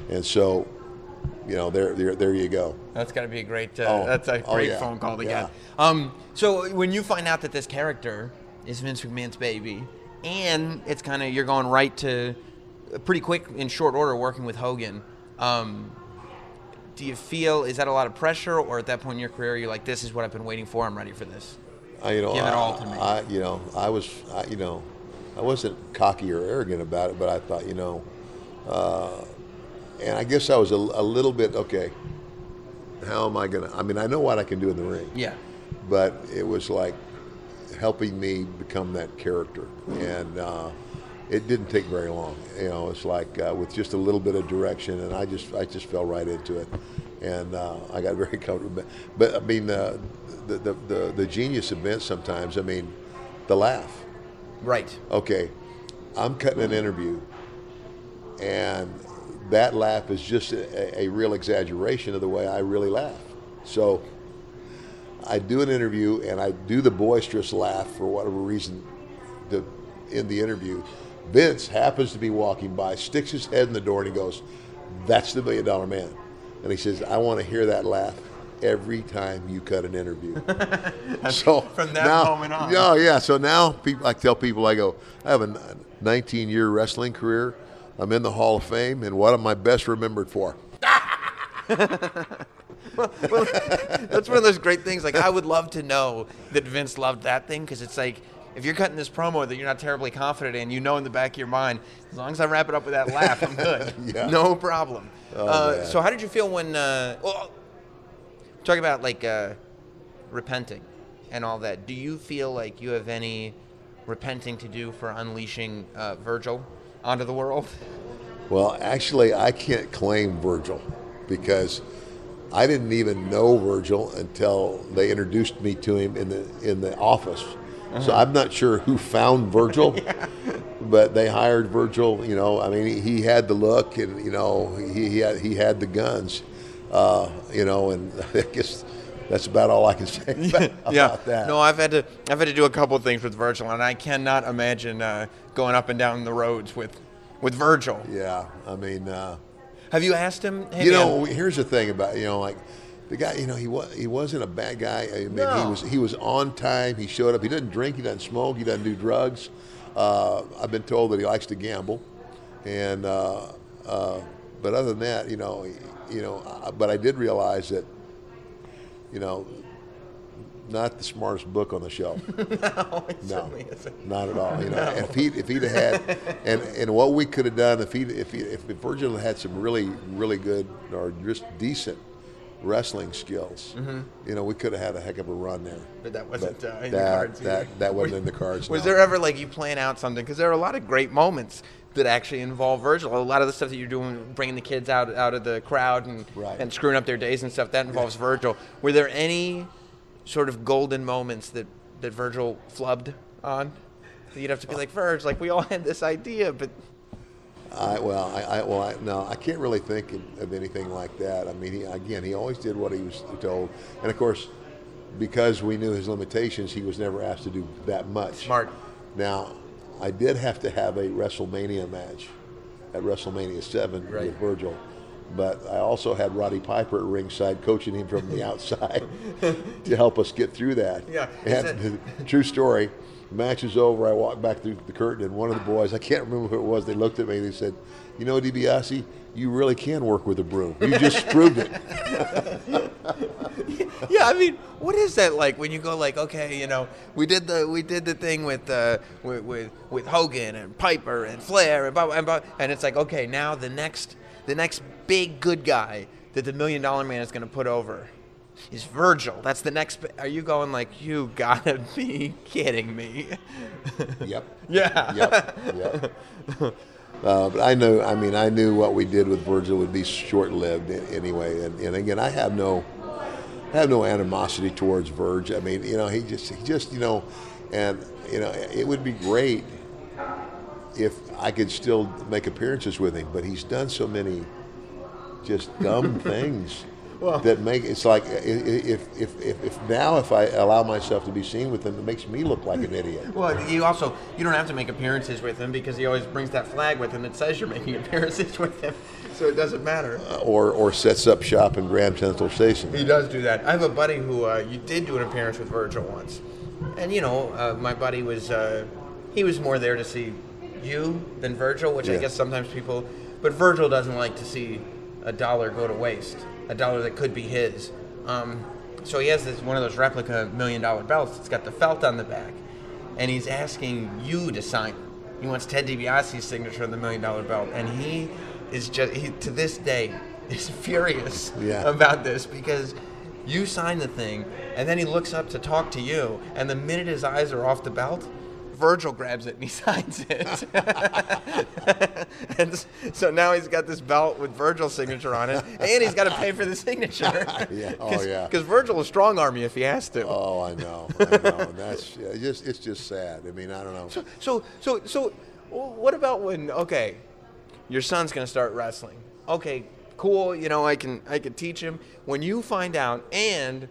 And so, you know, there, there, there you go. That's got to be a great. Uh, Oh. That's a Oh, great yeah. phone call to Yeah. get. Um, so when you find out that this character is Vince McMahon's baby, and it's kind of you're going right to pretty quick in short order working with Hogan. Um, do you feel is that a lot of pressure, or at that point in your career, you're like, this is what I've been waiting for. I'm ready for this. I, you know, Give it I, all to me. I, you know, I was, I, you know, I wasn't cocky or arrogant about it, but I thought, you know, uh, and I guess I was a, a little bit okay. How am I gonna? I mean, I know what I can do in the ring. Yeah. but it was like helping me become that character. And uh, it didn't take very long. You know it's like uh, with just a little bit of direction and i just i just fell right into it. And uh, i got [LAUGHS] very comfortable. But i mean uh, the, the, the, the genius of Vince sometimes i mean the laugh. Right. okay i'm cutting an interview and that laugh is just a, a real exaggeration of the way i really laugh. So I do an interview and I do the boisterous laugh for whatever reason the, in the interview. Vince happens to be walking by, sticks his head in the door, and he goes, That's the million dollar man. And he says, I want to hear that laugh every time you cut an interview. [LAUGHS] so From that now, moment on. Yeah, yeah. So now people, I tell people, I go, I have a 19 year wrestling career. I'm in the Hall of Fame, and what am I best remembered for? [LAUGHS] [LAUGHS] That's one of those great things. Like I would love to know that Vince loved that thing because it's like if you're cutting this promo that you're not terribly confident in, you know in the back of your mind, as long as I wrap it up with that laugh, I'm good. [LAUGHS] Yeah. No problem. Oh, uh, so how did you feel when? Uh, well, talk about like uh, repenting and all that. Do you feel like you have any repenting to do for unleashing uh, Virgil onto the world? Well, actually, I can't claim Virgil because I didn't even know Virgil until they introduced me to him in the in the office. So I'm not sure who found Virgil, [LAUGHS] but they hired Virgil. You know, I mean, he, he had the look, and you know, he he had, he had the guns. Uh, you know, and [LAUGHS] I guess that's about all I can say [LAUGHS] about, about that. No, I've had to I've had to do a couple of things with Virgil, and I cannot imagine uh, going up and down the roads with with Virgil. Yeah, I mean. Uh, Have you asked him? Hey, you man, know, here's the thing about you know, like the guy. You know, he was he wasn't a bad guy. I mean, he was he was on time. He showed up. He doesn't drink. He doesn't smoke. He doesn't do drugs. Uh, I've been told that he likes to gamble, and uh, uh, but other than that, you know, you know. But I did realize that, you know, not the smartest book on the shelf. [LAUGHS] no, No, isn't. not at all. You know, if he if he'd have had, and and what we could have done if he if he, if Virgil had some really really good or just decent wrestling skills, you know, we could have had a heck of a run there. But that wasn't But uh, in the that, cards. either. That that wasn't in the cards. Was no. there ever like you plan out something? Because there are a lot of great moments that actually involve Virgil. A lot of the stuff that you're doing, bringing the kids out out of the crowd and Right. and screwing up their days and stuff, that involves Virgil. Were there any sort of golden moments that that Virgil flubbed on? You'd have to be like Verge, like we all had this idea, but I well, I, I well, I, no, I can't really think of, of anything like that. I mean, he, again, he always did what he was told, and of course, because we knew his limitations, he was never asked to do that much. Smart. Now, I did have to have a WrestleMania match at WrestleMania Seven Right. with Virgil, but I also had Roddy Piper at ringside coaching him from the outside [LAUGHS] to help us get through that. Yeah, And [LAUGHS] true story. Match is over. I walked back through the curtain, and one of the boys, I can't remember who it was, they looked at me and they said, You know, DiBiase, you really can work with a broom. You just [LAUGHS] proved it. yeah, I mean, what is that like when you go like, okay, you know, we did the we did the thing with uh, with, with with Hogan and Piper and Flair and blah, blah, and blah, and it's like, okay, now the next the next big good guy that the Million Dollar Man is going to put over is Virgil. That's the next. Are you going like, you gotta [LAUGHS] be kidding me? [LAUGHS] Yep. yeah. Yep. Yep. Uh, but I know, I mean, I knew what we did with Virgil would be short-lived anyway. And, and again, I have no, I have no animosity towards Verge. I mean, you know, he just, he just, you know, and you know, it would be great if I could still make appearances with him. But he's done so many just dumb [LAUGHS] things that make it's like if, if if if now if I allow myself to be seen with him, it makes me look like an idiot. Well, you also you don't have to make appearances with him because he always brings that flag with him that says you're making [LAUGHS] appearances with him, so it doesn't matter. or or sets up shop in Grand Central Station. He does do that. I have a buddy who uh, you did do an appearance with Virgil once, and you know, uh, my buddy was uh, he was more there to see you than Virgil, which I guess sometimes people. But Virgil doesn't like to see a dollar go to waste, a dollar that could be his. Um, so he has this one of those replica million dollar belts. It's got the felt on the back, and he's asking you to sign. He wants Ted DiBiase's signature on the million dollar belt, and he is just he, to this day [LAUGHS] is furious Yeah. about this because you sign the thing, and then he looks up to talk to you, and the minute his eyes are off the belt, Virgil grabs it and he [LAUGHS] signs it. [LAUGHS] and so now he's got this belt with Virgil's signature on it, and he's got to pay for the signature. [LAUGHS] Yeah. Oh, yeah. Because Virgil will strong arm you if he has to. Oh, I know, I know. That's it's just it's just sad. I mean, I don't know. So, so, so, what about when? Okay, your son's gonna start wrestling. Okay, cool. You know, I can, I can teach him. When you find out, and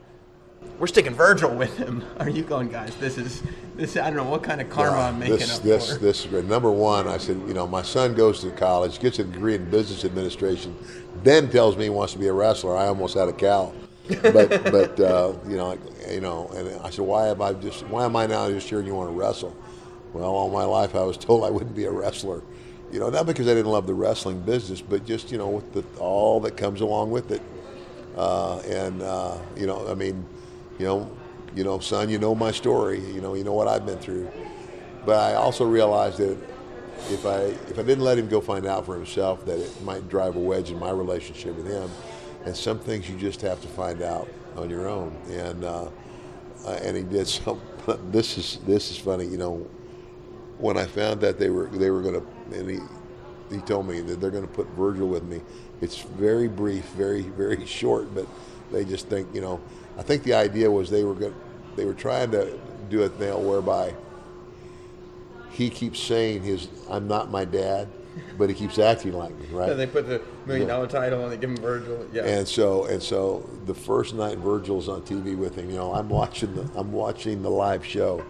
we're sticking Virgil with him. [LAUGHS] Are you going, guys? This is, this. I don't know what kind of karma I'm making this up this for. this is great. Number one, I said, you know, my son goes to college, gets a degree in business administration, then tells me he wants to be a wrestler. I almost had a cow. but [LAUGHS] but uh, you know you know and I said why am I just why am I now just hearing you want to wrestle? Well, all my life I was [LAUGHS] told I wouldn't be a wrestler. You know, not because I didn't love the wrestling business, but just you know with the, all that comes along with it. Uh, and uh, you know, I mean, you know, you know, son, you know my story. You know, you know what I've been through. But I also realized that if I if I didn't let him go find out for himself, that it might drive a wedge in my relationship with him. And some things you just have to find out on your own. And uh, uh, and he did [LAUGHS] some. This is this is funny. You know, when I found that they were they were going to, and he he told me that they're going to put Virgil with me. It's very brief, very very [LAUGHS] short, but they just think you know. I think the idea was they were going they were trying to do a thing whereby he keeps saying his I'm not my dad, but he keeps acting like me, right? And they put the million dollar title and they give him Virgil. Yeah. And so and so the first night Virgil's on TV with him, you know, I'm watching the I'm watching the live show,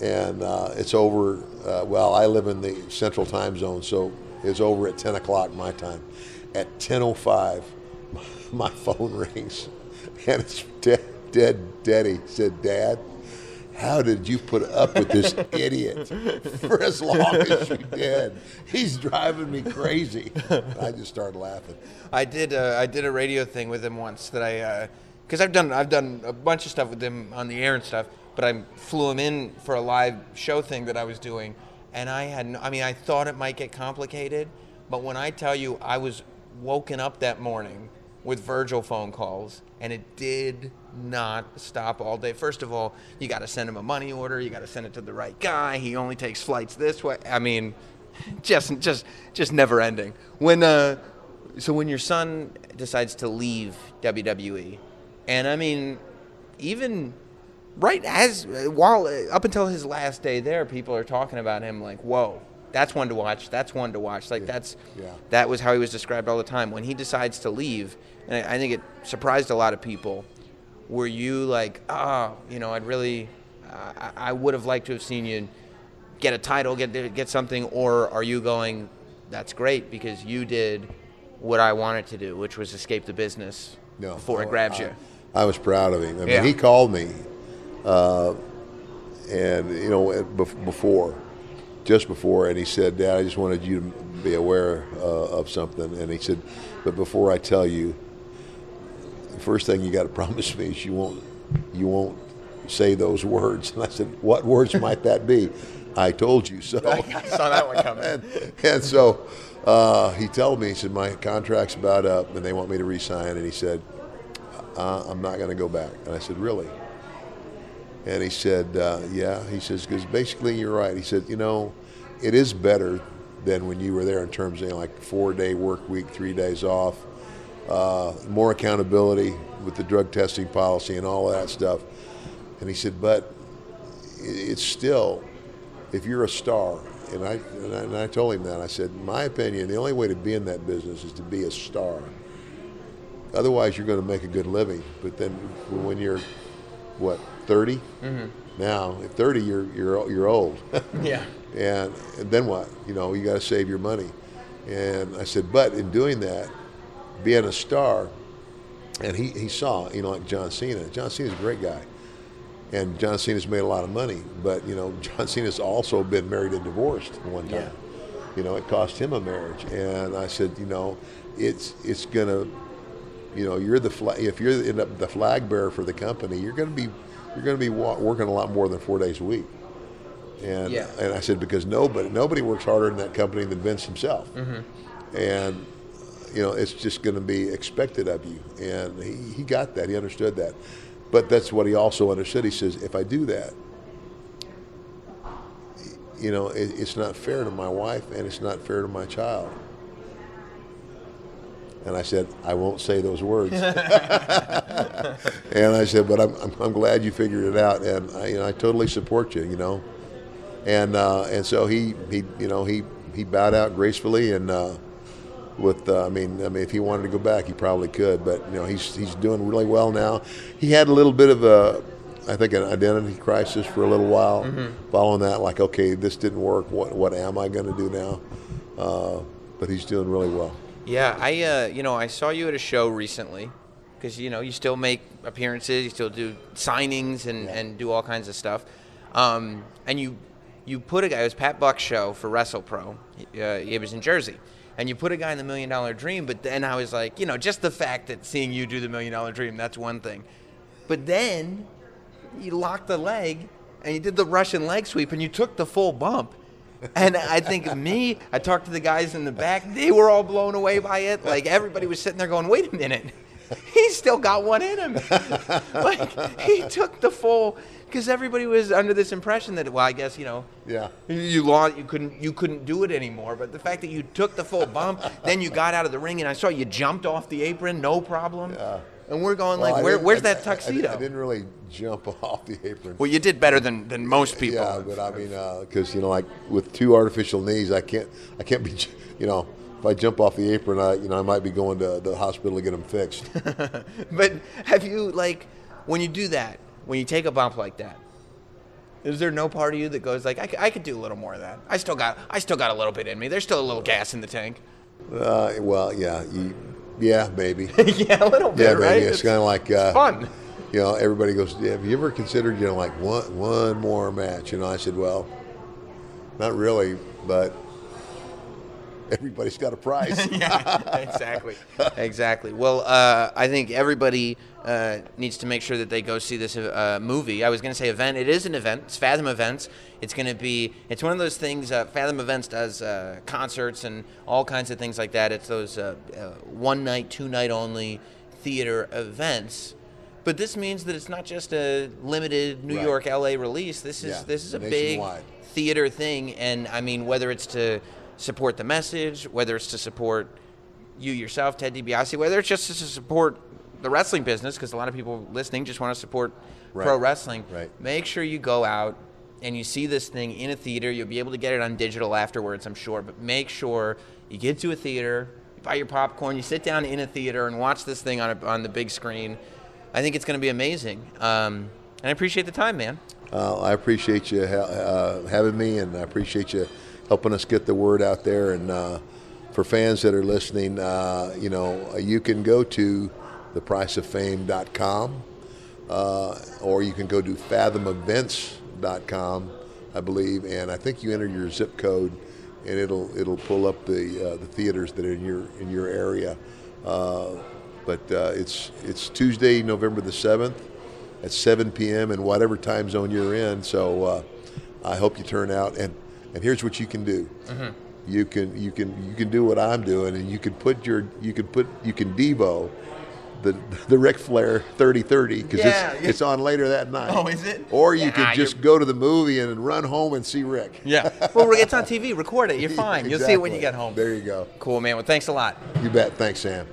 and uh, it's over. Uh, well, I live in the Central Time Zone, so it's over at 10 o'clock my time. At 10:05, [LAUGHS] my phone rings, and it's dead. Dead Daddy said, "Dad." How did you put up with this idiot for as long as you did? He's driving me crazy. I just started laughing. I did. Uh, I did a radio thing with him once that I, because I've done I've done a bunch of stuff with him on the air and stuff. But I flew him in for a live show thing that I was doing, and I had. No, I mean, I thought it might get complicated, but when I tell you, I was woken up that morning with Virgil phone calls, and it did not stop all day. First of all, you got to send him a money order. You got to send it to the right guy. He only takes flights this way. I mean, [LAUGHS] just just just never ending. When uh, so when your son decides to leave WWE, and I mean, even right as while up until his last day there, people are talking about him like, "Whoa, that's one to watch. That's one to watch." Like that's Yeah. that was how he was described all the time. When he decides to leave, and I I think it surprised a lot of people. Were you like, oh, you know, I'd really, I, I would have liked to have seen you get a title, get get something, or are you going, that's great because you did what I wanted to do, which was escape the business No, before I- it grabs I- you. I was proud of him. I mean, Yeah. he called me, uh, and you know, before, just before, and he said, "Dad, I just wanted you to be aware uh, of something." And he said, "But before I tell you, first thing you got to [LAUGHS] promise me is you won't, you won't say those words." And I said, "What words might that be?" I told you so. [LAUGHS] I saw that one coming. and, [LAUGHS] and so uh, he told me, he said, my contract's about up and they want me to resign. And he said, uh, I'm not going to go back. And I said, really? And he said, uh, yeah. He says, because basically you're right. He said, you know, it is better than when you were there in terms of you know, like four day work week, three days off, uh, more accountability with the drug testing policy and all of that stuff. And he said, but it's still, if you're a star, and I, and I and I told him that I said, my opinion, the only way to be in that business is to be a star. Otherwise, you're going to make a good living. But then, when you're what 30 now, at 30, you're you're you're old, [LAUGHS] Yeah. and, and then what? You know, you got to save your money. And I said, but in doing that, being a star, and he, he saw, you know, like John Cena. John Cena's a great guy and John Cena's made a lot of money. But you know, [LAUGHS] John Cena's also been married and divorced one time. Yeah. You know, it cost him a marriage. And I said, you know, it's it's gonna, you know, you're the flag. If you're the, end up the flag bearer for the company, you're gonna be you're gonna be wa- working a lot more than four days a week. And Yeah. and I said because nobody nobody works harder in that company than Vince himself. Mm-hmm. And you know, it's just going to be expected of you. And he, he got that. He understood that. But that's what he also understood. He says, if I do that, you know, it, it's not fair to my wife and it's not fair to my child. And I said, I won't say those words. [LAUGHS] and I said, but I'm, I'm, I'm glad you figured it out. And I, you know, I totally support you, you know. And, uh, and so he, he, you know, he, he bowed out gracefully and, uh, with uh, I mean I mean if he wanted to go back he probably could but you know he's he's doing really well now. He had a little bit of a I think an identity crisis for a little while. Following that like okay this didn't work. What what am I going to do now? Uh, but he's doing really well. Yeah, I uh, you know I saw you at a show recently because you know you still make appearances, you still do signings and, and do all kinds of stuff, um, and you you put a guy. It was Pat Buck's show for WrestlePro. He, uh, he was in Jersey, and you put a guy in the Million Dollar Dream. But then I was like, you know, just the fact that seeing you do the Million Dollar Dream, that's one thing, but then you locked the leg and you did the Russian leg sweep and you took the full bump. And I think of [LAUGHS] me, I talked to the guys in the back, they were all blown away by it. Like everybody was sitting there going, wait a minute, [LAUGHS] he's still got one in him. [LAUGHS] like he took the full, because everybody was under this impression that, well, I guess, you know, yeah you lost, you couldn't, you couldn't do it anymore. But the fact that you took the full bump, [LAUGHS] then you got out of the ring and I saw you jumped off the apron, no problem. Yeah. And we're going Well, like, where, where's I- that I- I, tuxedo? I didn't really jump [LAUGHS] off the apron Well, you did better than, than most people. Yeah, but I mean, uh, because you know, like with two artificial knees, I can't, I can't be, [LAUGHS] you know, if I jump off the apron, I, you know, I might be going to the hospital to get them fixed. but have you like when you do that, when you take a bump like that, is there no part of you that goes like, "I could do a little more of that. I still got, I still got a little bit in me. There's still a little gas in the tank. uh, well, yeah, you, yeah, maybe, [LAUGHS] yeah, a little bit, yeah, right? maybe. It's, kind of like uh, fun. You know, everybody goes, yeah, "Have you ever considered, you know, like one one more match?" You know, I said, "Well, not really, but everybody's got a price." [LAUGHS] yeah, exactly, [LAUGHS] exactly. Well, uh, I think everybody uh, needs to make sure that they go see this uh, movie. I was going to say event. It is an event. It's Fathom Events. It's going to be. It's one of those things. Uh, Fathom Events does uh, concerts and all kinds of things like that. It's those uh, uh, one night, two night only theater events. But this means that it's not just a limited New Right. York, LA release. This is Yeah, this is a big theater thing and i mean whether it's to support the message whether it's to support you yourself ted DiBiase, whether it's just to support the wrestling business because a lot of people listening just want to support Right. pro wrestling. Right. Make sure you go out and you see this thing in a theater. You'll be able to get it on digital afterwards, I'm sure. But make sure you get to a theater, you buy your popcorn, you sit down in a theater and watch this thing on a, on the big screen. I think it's going to be amazing. Um, and I appreciate the time, man. Uh, I appreciate you ha- uh, having me, and I appreciate you helping us get the word out there. And uh, for fans that are listening, uh, you know, you can go to thepriceoffame.com, uh, or you can go to fathomevents.com, I believe, and I think you enter your zip code, and it'll it'll pull up the uh, the theaters that are in your in your area. Uh, but uh, it's it's Tuesday, November the seventh at 7 p.m. in whatever time zone you're in. So uh, I hope you turn out. And and here's what you can do. You can you can you can do what I'm doing, and you can put your you can put you can Devo the the Ric Flair 3030 because Yeah, it's yeah. it's on later that night. Oh, is it? Or you Yeah, could just you're- go to the movie and run home and see Ric. Yeah. [LAUGHS] well, it's on TV. Record it. You're fine. You'll see it when you get home. There you go. Cool, man. Well, thanks a lot. You bet. Thanks, Sam.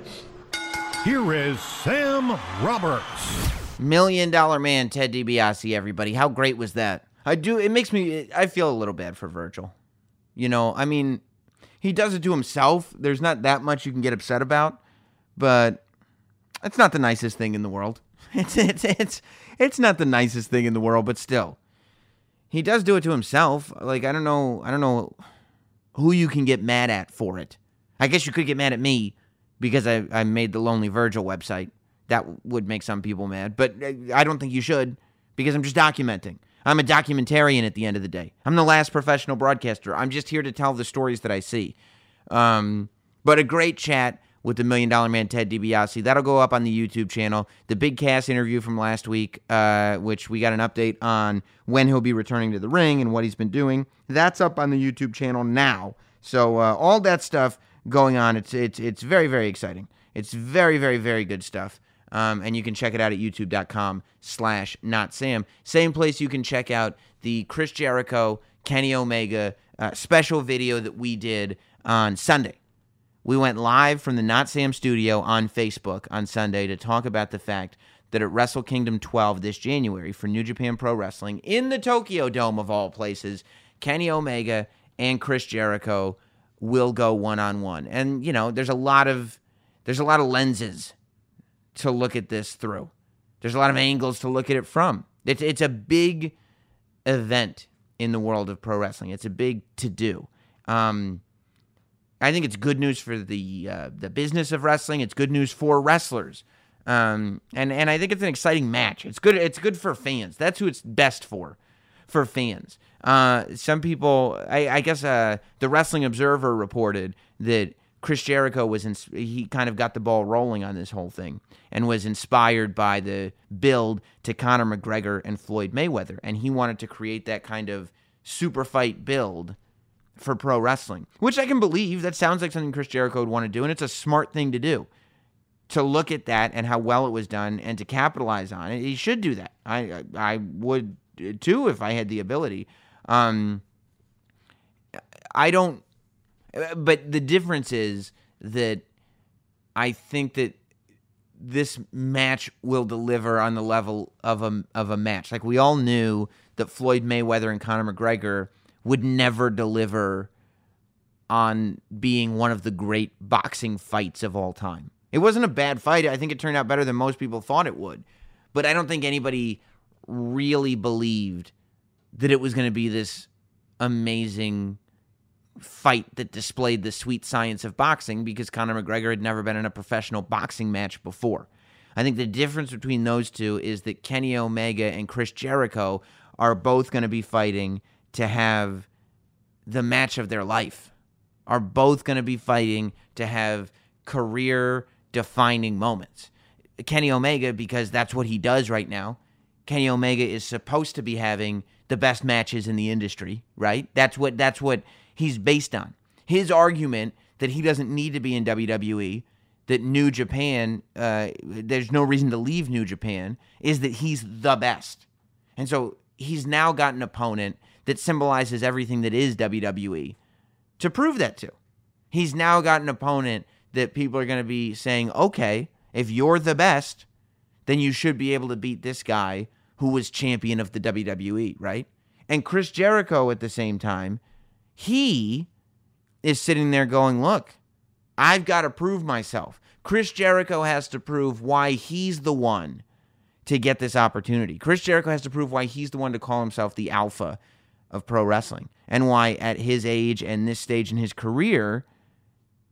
Here is Sam Roberts. Million Dollar Man, Ted DiBiase, everybody. How great was that? I do. It makes me. I feel a little bad for Virgil. You know, I mean, he does it to himself. There's not that much you can get upset about, but it's not the nicest thing in the world. [LAUGHS] It's it's it's it's not the nicest thing in the world, but still, he does do it to himself. Like I don't know. I don't know who you can get mad at for it. I guess you could get mad at me because I, I made the Lonely Virgil website. That would make some people mad, but uh, I don't think you should because I'm just documenting. I'm a documentarian at the end of the day. I'm the last professional broadcaster. I'm just here to tell the stories that I see. Um, but a great chat with the Million Dollar Man Ted DiBiase. That'll go up on the YouTube channel. The Big Cass interview from last week, uh, which we got an update on when he'll be returning to the ring and what he's been doing. That's up on the YouTube channel now. So uh, all that stuff going on. It's it's it's very very exciting. It's very very very good stuff. Um, and you can check it out at youtube.com slash not sam same place you can check out the chris jericho kenny omega uh, special video that we did on sunday we went live from the Not Sam studio on Facebook on Sunday to talk about the fact that at Wrestle Kingdom 12 this January for New Japan Pro Wrestling in the Tokyo Dome of all places, Kenny Omega and Chris Jericho will go one on one. And you know, there's a lot of there's a lot of lenses to look at this through. There's a lot of angles to look at it from. It's it's a big event in the world of pro wrestling. It's a big to do. Um, I think it's good news for the uh, the business of wrestling. It's good news for wrestlers, um, and and I think it's an exciting match. It's good. It's good for fans. That's who it's best for, for fans. Uh, some people, I, I guess, uh, the Wrestling Observer reported that Chris Jericho was in, he kind of got the ball rolling on this whole thing and was inspired by the build to Conor McGregor and Floyd Mayweather, and he wanted to create that kind of super fight build for pro wrestling, which I can believe. That sounds like something Chris Jericho would want to do, and it's a smart thing to do. To look at that and how well it was done, and to capitalize on it, he should do that. I I would too if I had the ability. Um, I don't, but the difference is that I think that this match will deliver on the level of a of a match. Like we all knew that Floyd Mayweather and Conor McGregor would never deliver on being one of the great boxing fights of all time. It wasn't a bad fight. I think it turned out better than most people thought it would. But I don't think anybody really believed that it was going to be this amazing fight that displayed the sweet science of boxing because Conor McGregor had never been in a professional boxing match before. I think the difference between those two is that Kenny Omega and Chris Jericho are both going to be fighting to have the match of their life, are both going to be fighting to have career defining moments. Kenny Omega, because that's what he does right now. Kenny Omega is supposed to be having the best matches in the industry, right? That's what that's what he's based on. His argument that he doesn't need to be in WWE, that New Japan, uh, there's no reason to leave New Japan, is that he's the best. And so he's now got an opponent that symbolizes everything that is WWE to prove that to. He's now got an opponent that people are going to be saying, okay, If you're the best, then you should be able to beat this guy who was champion of the WWE, right? And Chris Jericho at the same time, he is sitting there going, Look, I've got to prove myself. Chris Jericho has to prove why he's the one to get this opportunity. Chris Jericho has to prove why he's the one to call himself the alpha of pro wrestling and why at his age and this stage in his career,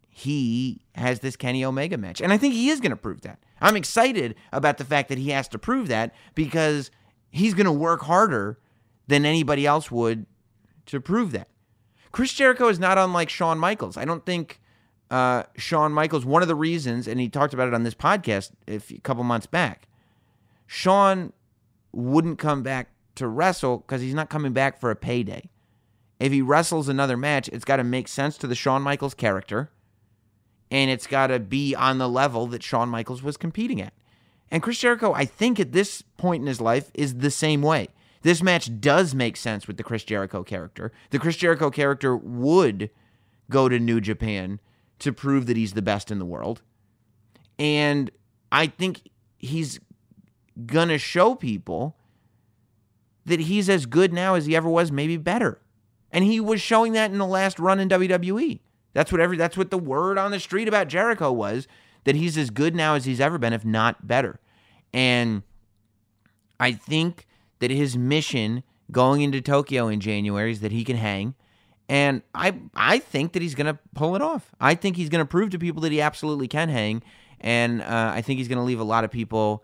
he has this Kenny Omega match. And I think he is going to prove that. I'm excited about the fact that he has to prove that because he's going to work harder than anybody else would to prove that. Chris Jericho is not unlike Shawn Michaels. I don't think uh, Shawn Michaels, one of the reasons, and he talked about it on this podcast a couple months back, Shawn wouldn't come back to wrestle because he's not coming back for a payday. If he wrestles another match, it's got to make sense to the Shawn Michaels character, and it's got to be on the level that Shawn Michaels was competing at. And Chris Jericho, I think at this point in his life, is the same way. This match does make sense with the Chris Jericho character. The Chris Jericho character would go to New Japan to prove that he's the best in the world. And I think he's going to show people that he's as good now as he ever was, maybe better. And he was showing that in the last run in WWE. That's what every that's what the word on the street about Jericho was that he's as good now as he's ever been if not better. And I think that his mission going into Tokyo in January is that he can hang and I I think that he's going to pull it off. I think he's going to prove to people that he absolutely can hang and uh, I think he's going to leave a lot of people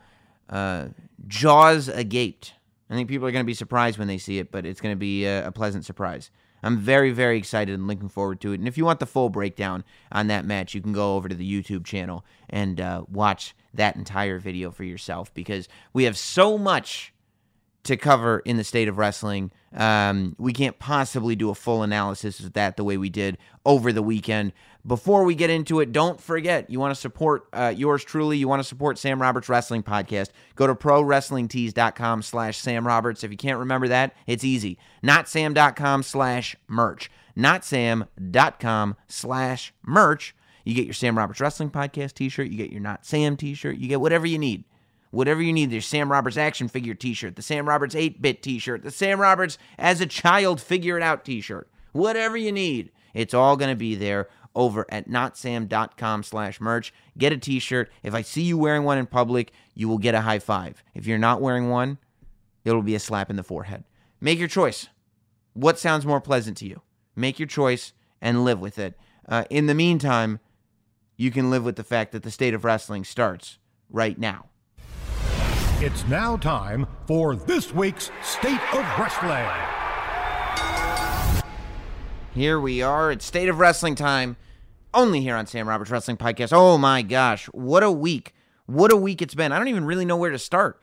uh, jaws agape I think people are going to be surprised when they see it, but it's going to be a, a, pleasant surprise. I'm very, very excited and looking forward to it. And if you want the full breakdown on that match, you can go over to the YouTube channel and uh, watch that entire video for yourself because we have so much to cover in the state of wrestling. Um, we can't possibly do a full analysis of that the way we did over the weekend. Before we get into it, don't forget you want to support uh, yours truly. You want to support Sam Roberts Wrestling Podcast. Go to prowrestlingtees.com slash Sam Roberts. If you can't remember that, it's easy. Notsam.com slash merch. Notsam.com slash merch. You get your Sam Roberts Wrestling Podcast t shirt. You get your Not Sam t shirt. You get whatever you need whatever you need. There's Sam Roberts action figure t-shirt, the Sam Roberts 8-bit t-shirt, the Sam Roberts as a child figure it out t-shirt. Whatever you need, it's all going to be there over at notsam.com slash merch. Get a t-shirt. If I see you wearing one in public, you will get a high five. If you're not wearing one, it'll be a slap in the forehead. Make your choice. What sounds more pleasant to you? Make your choice and live with it. Uh, in the meantime, you can live with the fact that the state of wrestling starts right now. It's now time for this week's State of Wrestling. Here we are. It's State of Wrestling time. Only here on Sam Roberts Wrestling Podcast. Oh my gosh. What a week. What a week it's been. I don't even really know where to start.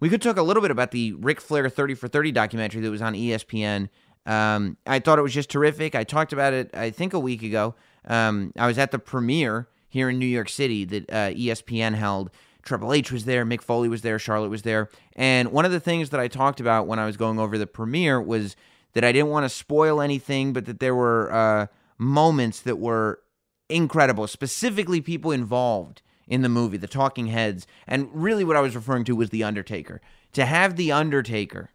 We could talk a little bit about the Ric Flair 30 for 30 documentary that was on ESPN. Um, I thought it was just terrific. I talked about it, I think, a week ago. Um, I was at the premiere here in New York City that uh, ESPN held Triple H was there, Mick Foley was there, Charlotte was there. And one of the things that I talked about when I was going over the premiere was that I didn't want to spoil anything, but that there were uh, moments that were incredible, specifically people involved in the movie, the talking heads. And really, what I was referring to was The Undertaker. To have The Undertaker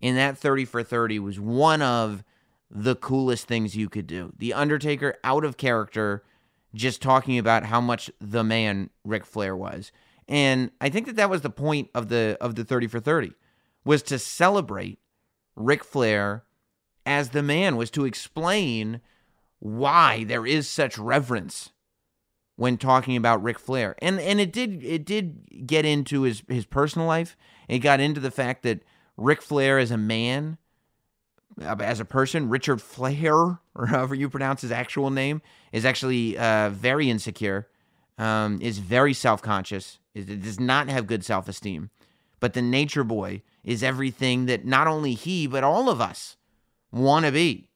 in that 30 for 30 was one of the coolest things you could do. The Undertaker out of character, just talking about how much the man Ric Flair was. And I think that that was the point of the of the 30 for 30 was to celebrate Ric Flair as the man was to explain why there is such reverence when talking about Ric Flair. And and it did it did get into his his personal life. It got into the fact that Ric Flair as a man uh, as a person, Richard Flair, [LAUGHS] or however you pronounce his actual name, is actually uh, very insecure, um, is very self conscious, does not have good self esteem. But the nature boy is everything that not only he, but all of us want to be.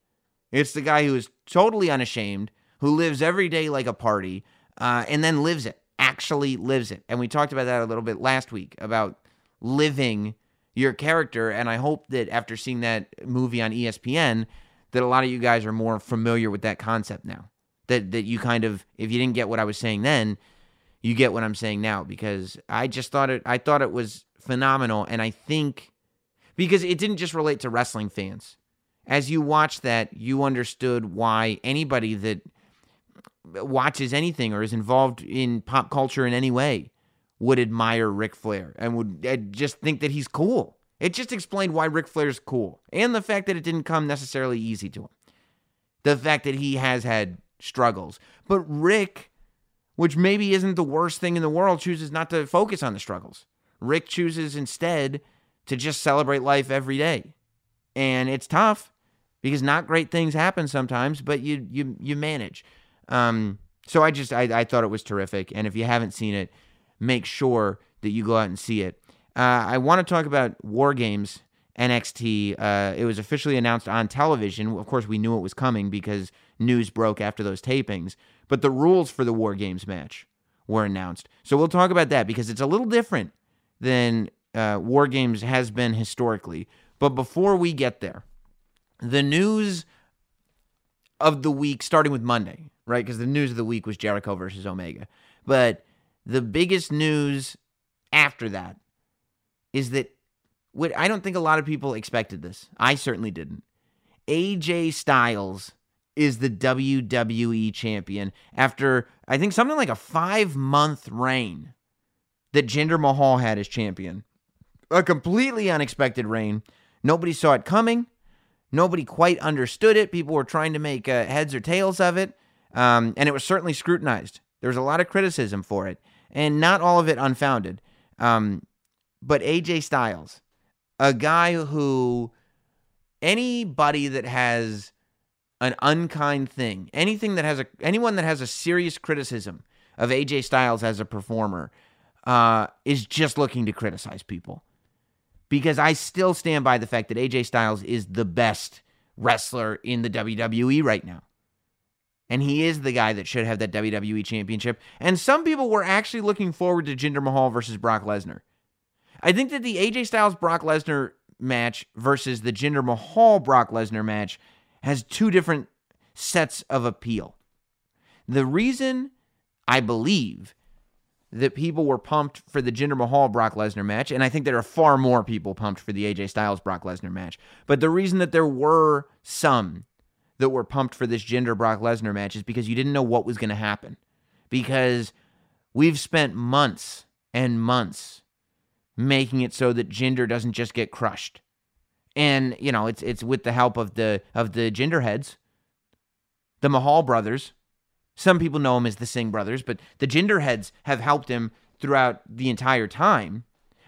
It's the guy who is totally unashamed, who lives every day like a party, uh, and then lives it, actually lives it. And we talked about that a little bit last week about living your character. And I hope that after seeing that movie on ESPN, that a lot of you guys are more familiar with that concept now. That that you kind of, if you didn't get what I was saying then, you get what I'm saying now because I just thought it I thought it was phenomenal and I think because it didn't just relate to wrestling fans. As you watch that, you understood why anybody that watches anything or is involved in pop culture in any way would admire Ric Flair and would uh, just think that he's cool. It just explained why Ric Flair's cool and the fact that it didn't come necessarily easy to him. The fact that he has had struggles. But Ric, which maybe isn't the worst thing in the world, chooses not to focus on the struggles. Ric chooses instead to just celebrate life every day. And it's tough because not great things happen sometimes, but you you you manage. Um, so I just I, I thought it was terrific, and if you haven't seen it, make sure that you go out and see it. Uh, I want to talk about War Games NXT. Uh, it was officially announced on television. Of course, we knew it was coming because news broke after those tapings. But the rules for the War Games match were announced. So we'll talk about that because it's a little different than uh, War Games has been historically. But before we get there, the news of the week, starting with Monday, right? Because the news of the week was Jericho versus Omega. But the biggest news after that is that what I don't think a lot of people expected this. I certainly didn't. AJ Styles is the WWE champion after I think something like a 5-month reign that Jinder Mahal had as champion. A completely unexpected reign. Nobody saw it coming. Nobody quite understood it. People were trying to make uh, heads or tails of it. Um, and it was certainly scrutinized. There was a lot of criticism for it, and not all of it unfounded. Um, but AJ Styles, a guy who anybody that has an unkind thing, anything that has a anyone that has a serious criticism of AJ Styles as a performer, uh, is just looking to criticize people. Because I still stand by the fact that AJ Styles is the best wrestler in the WWE right now. And he is the guy that should have that WWE championship. And some people were actually looking forward to Jinder Mahal versus Brock Lesnar. I think that the AJ Styles Brock Lesnar match versus the Jinder Mahal Brock Lesnar match has two different sets of appeal. The reason I believe that people were pumped for the Jinder Mahal Brock Lesnar match, and I think there are far more people pumped for the AJ Styles Brock Lesnar match. But the reason that there were some that were pumped for this Jinder Brock Lesnar match is because you didn't know what was going to happen. Because we've spent months and months making it so that Jinder doesn't just get crushed. And, you know, it's it's with the help of the of the Jinder heads, the Mahal brothers, some people know him as the Singh brothers, but the Jinder heads have helped him throughout the entire time.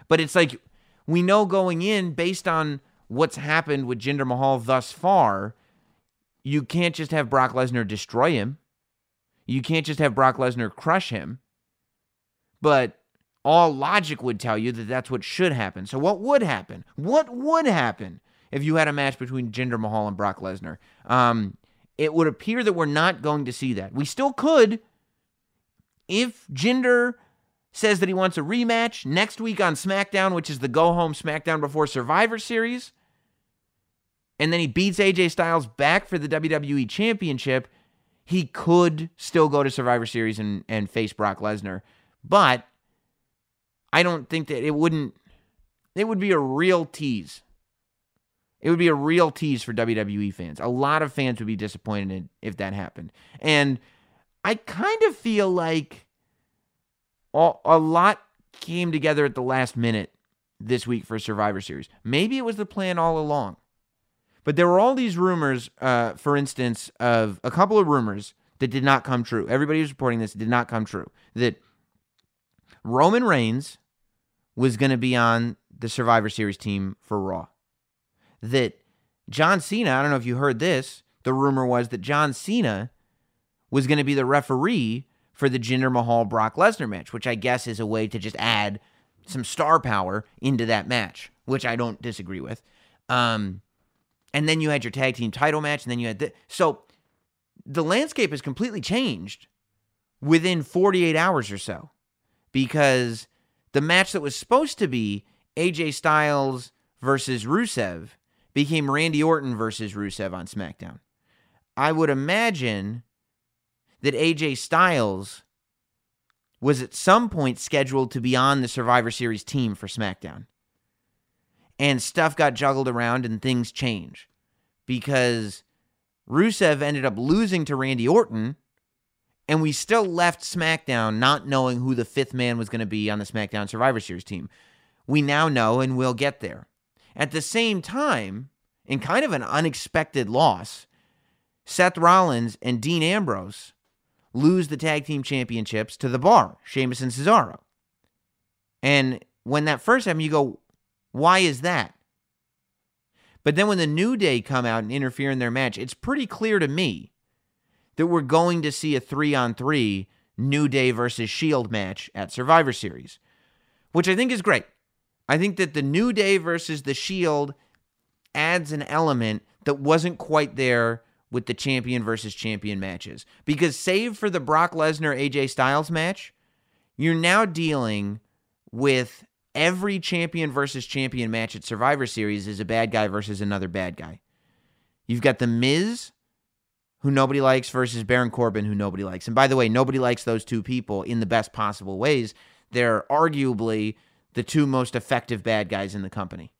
But it's like we know going in, based on what's happened with Jinder Mahal thus far, you can't just have Brock Lesnar destroy him. You can't just have Brock Lesnar crush him. But all logic would tell you that that's what should happen. So, what would happen? What would happen if you had a match between Jinder Mahal and Brock Lesnar? Um, it would appear that we're not going to see that. We still could if Jinder says that he wants a rematch next week on SmackDown, which is the go home SmackDown before Survivor Series, and then he beats AJ Styles back for the WWE Championship, he could still go to Survivor Series and, and face Brock Lesnar. But I don't think that it wouldn't, it would be a real tease it would be a real tease for WWE fans. A lot of fans would be disappointed if that happened. And I kind of feel like a lot came together at the last minute this week for Survivor Series. Maybe it was the plan all along. But there were all these rumors, uh, for instance, of a couple of rumors that did not come true. Everybody was reporting this did not come true. That Roman Reigns was going to be on the Survivor Series team for Raw that John Cena, I don't know if you heard this, the rumor was that John Cena was going to be the referee for the Jinder Mahal Brock Lesnar match, which I guess is a way to just add some star power into that match, which I don't disagree with. Um, and then you had your tag team title match, and then you had the so the landscape has completely changed within 48 hours or so because the match that was supposed to be AJ Styles versus Rusev became Randy Orton versus Rusev on SmackDown. I would imagine that AJ Styles was at some point scheduled to be on the Survivor Series team for SmackDown. And stuff got juggled around and things changed because Rusev ended up losing to Randy Orton, and we still left SmackDown not knowing who the fifth man was going to be on the SmackDown Survivor Series team. We now know, and we'll get there. At the same time, in kind of an unexpected loss, Seth Rollins and Dean Ambrose lose the tag team championships to the bar, Sheamus and Cesaro. And when that first happened, you go, why is that? But then when the New Day come out and interfere in their match, it's pretty clear to me that we're going to see a three on three New Day versus Shield match at Survivor Series, which I think is great. I think that the New Day versus the Shield adds an element that wasn't quite there with the champion versus champion matches. Because, save for the Brock Lesnar AJ Styles match, you're now dealing with every champion versus champion match at Survivor Series is a bad guy versus another bad guy. You've got The Miz, who nobody likes, versus Baron Corbin, who nobody likes. And by the way, nobody likes those two people in the best possible ways. They're arguably the two most effective bad guys in the company.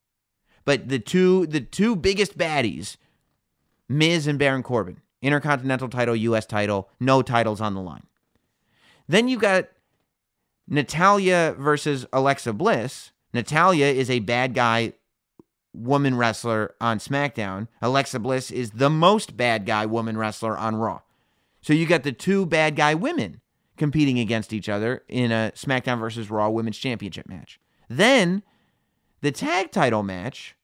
But the two the two biggest baddies, Miz and Baron Corbin, Intercontinental title, US title, no titles on the line. Then you got Natalya versus Alexa Bliss. Natalya is a bad guy woman wrestler on SmackDown. Alexa Bliss is the most bad guy woman wrestler on Raw. So you got the two bad guy women competing against each other in a SmackDown versus Raw Women's Championship match. Then the tag title match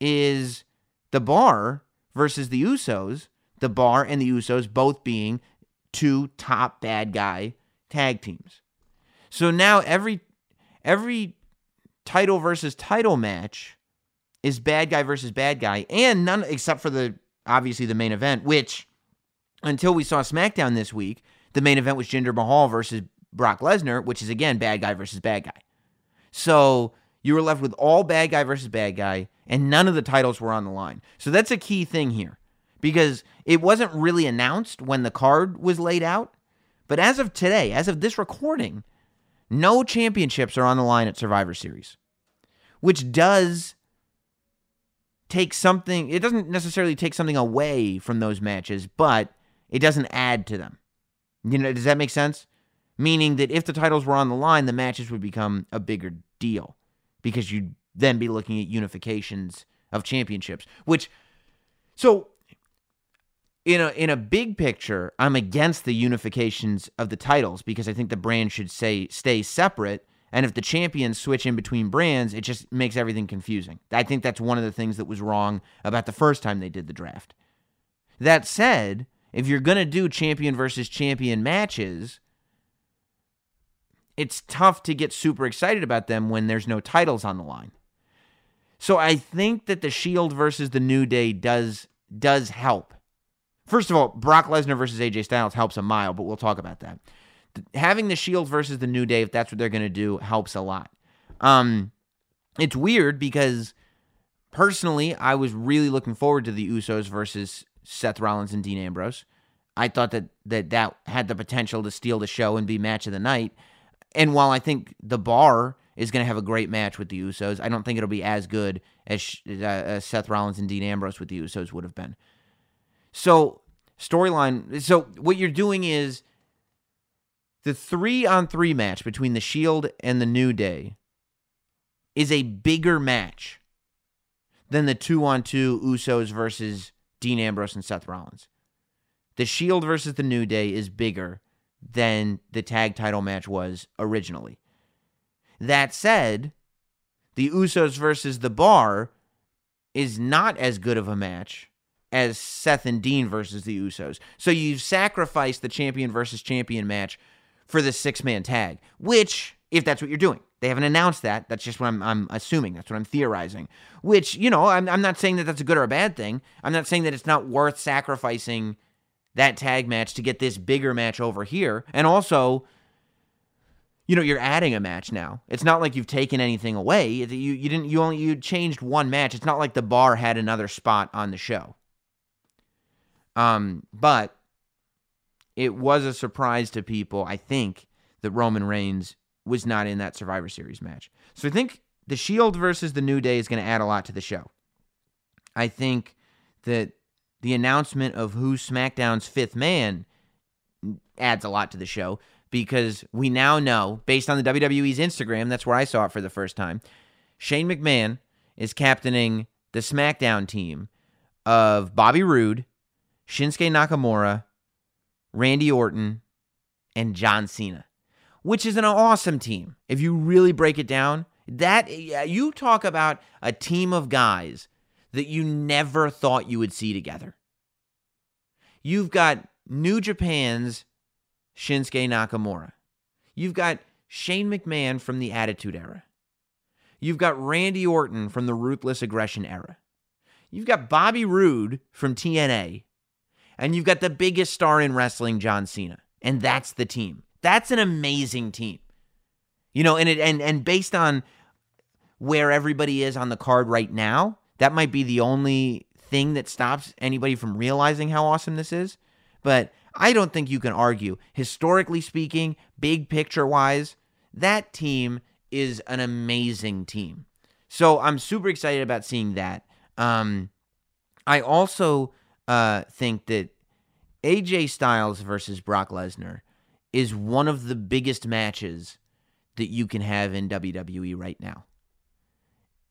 is the Bar versus the Usos. The Bar and the Usos both being two top bad guy tag teams. So now every every title versus title match is bad guy versus bad guy, and none except for the obviously the main event, which until we saw SmackDown this week, the main event was Jinder Mahal versus Brock Lesnar, which is again bad guy versus bad guy. So you were left with all bad guy versus bad guy, and none of the titles were on the line. So that's a key thing here because it wasn't really announced when the card was laid out. But as of today, as of this recording, no championships are on the line at Survivor Series, which does take something, it doesn't necessarily take something away from those matches, but it doesn't add to them. You know, does that make sense? Meaning that if the titles were on the line, the matches would become a bigger deal because you'd then be looking at unifications of championships, which so in a in a big picture, I'm against the unifications of the titles because I think the brand should say stay separate. And if the champions switch in between brands, it just makes everything confusing. I think that's one of the things that was wrong about the first time they did the draft. That said, if you're going to do champion versus champion matches, it's tough to get super excited about them when there's no titles on the line. So I think that the Shield versus the New Day does does help. First of all, Brock Lesnar versus AJ Styles helps a mile, but we'll talk about that. Having the Shield versus the New Day, if that's what they're going to do, helps a lot. Um, it's weird because personally, I was really looking forward to the Usos versus Seth Rollins and Dean Ambrose. I thought that that that had the potential to steal the show and be match of the night. And while I think the bar is going to have a great match with the Usos, I don't think it'll be as good as, uh, Seth Rollins and Dean Ambrose with the Usos would have been. So, storyline. So, what you're doing is the three on three match between the Shield and the New Day is a bigger match than the two on two Usos versus Dean Ambrose and Seth Rollins. The Shield versus the New Day is bigger than the tag title match was originally. That said, the Usos versus the Bar is not as good of a match as Seth and Dean versus the Usos. So you've sacrificed the champion versus champion match for the six man tag, which, if that's what you're doing, they haven't announced that. That's just what I'm, I'm assuming. That's what I'm theorizing. Which, you know, I'm, I'm not saying that that's a good or a bad thing. I'm not saying that it's not worth sacrificing that tag match to get this bigger match over here. And also, you know, you're adding a match now. It's not like you've taken anything away. You you didn't you only you changed one match. It's not like the bar had another spot on the show. Um, but it was a surprise to people, I think, that Roman Reigns was not in that Survivor Series match. So I think the Shield versus the New Day is going to add a lot to the show. I think that the announcement of who SmackDown's fifth man adds a lot to the show because we now know, based on the WWE's Instagram, that's where I saw it for the first time, Shane McMahon is captaining the SmackDown team of Bobby Roode, Shinsuke Nakamura, Randy Orton, and John Cena, which is an awesome team. If you really break it down, that you talk about a team of guys that you never thought you would see together. You've got New Japan's Shinsuke Nakamura. You've got Shane McMahon from the Attitude Era. You've got Randy Orton from the Ruthless Aggression Era. You've got Bobby Roode from TNA. And you've got the biggest star in wrestling, John Cena. And that's the team. That's an amazing team. You know, and it and and based on where everybody is on the card right now, that might be the only thing that stops anybody from realizing how awesome this is. But I don't think you can argue, historically speaking, big picture wise, that team is an amazing team. So I'm super excited about seeing that. Um, I also uh, think that AJ Styles versus Brock Lesnar is one of the biggest matches that you can have in WWE right now.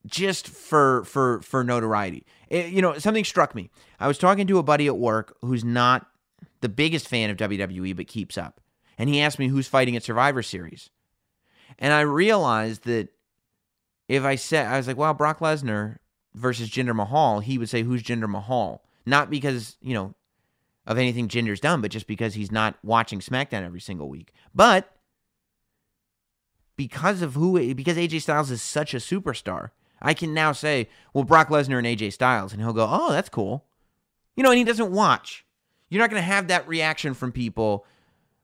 Just for for for notoriety, it, you know something struck me. I was talking to a buddy at work who's not the biggest fan of WWE but keeps up, and he asked me who's fighting at Survivor Series, and I realized that if I said I was like, well, Brock Lesnar versus Jinder Mahal, he would say who's Jinder Mahal, not because you know of anything Jinder's done, but just because he's not watching SmackDown every single week. But because of who, because AJ Styles is such a superstar, I can now say, well, Brock Lesnar and AJ Styles, and he'll go, oh, that's cool. You know, and he doesn't watch. You're not going to have that reaction from people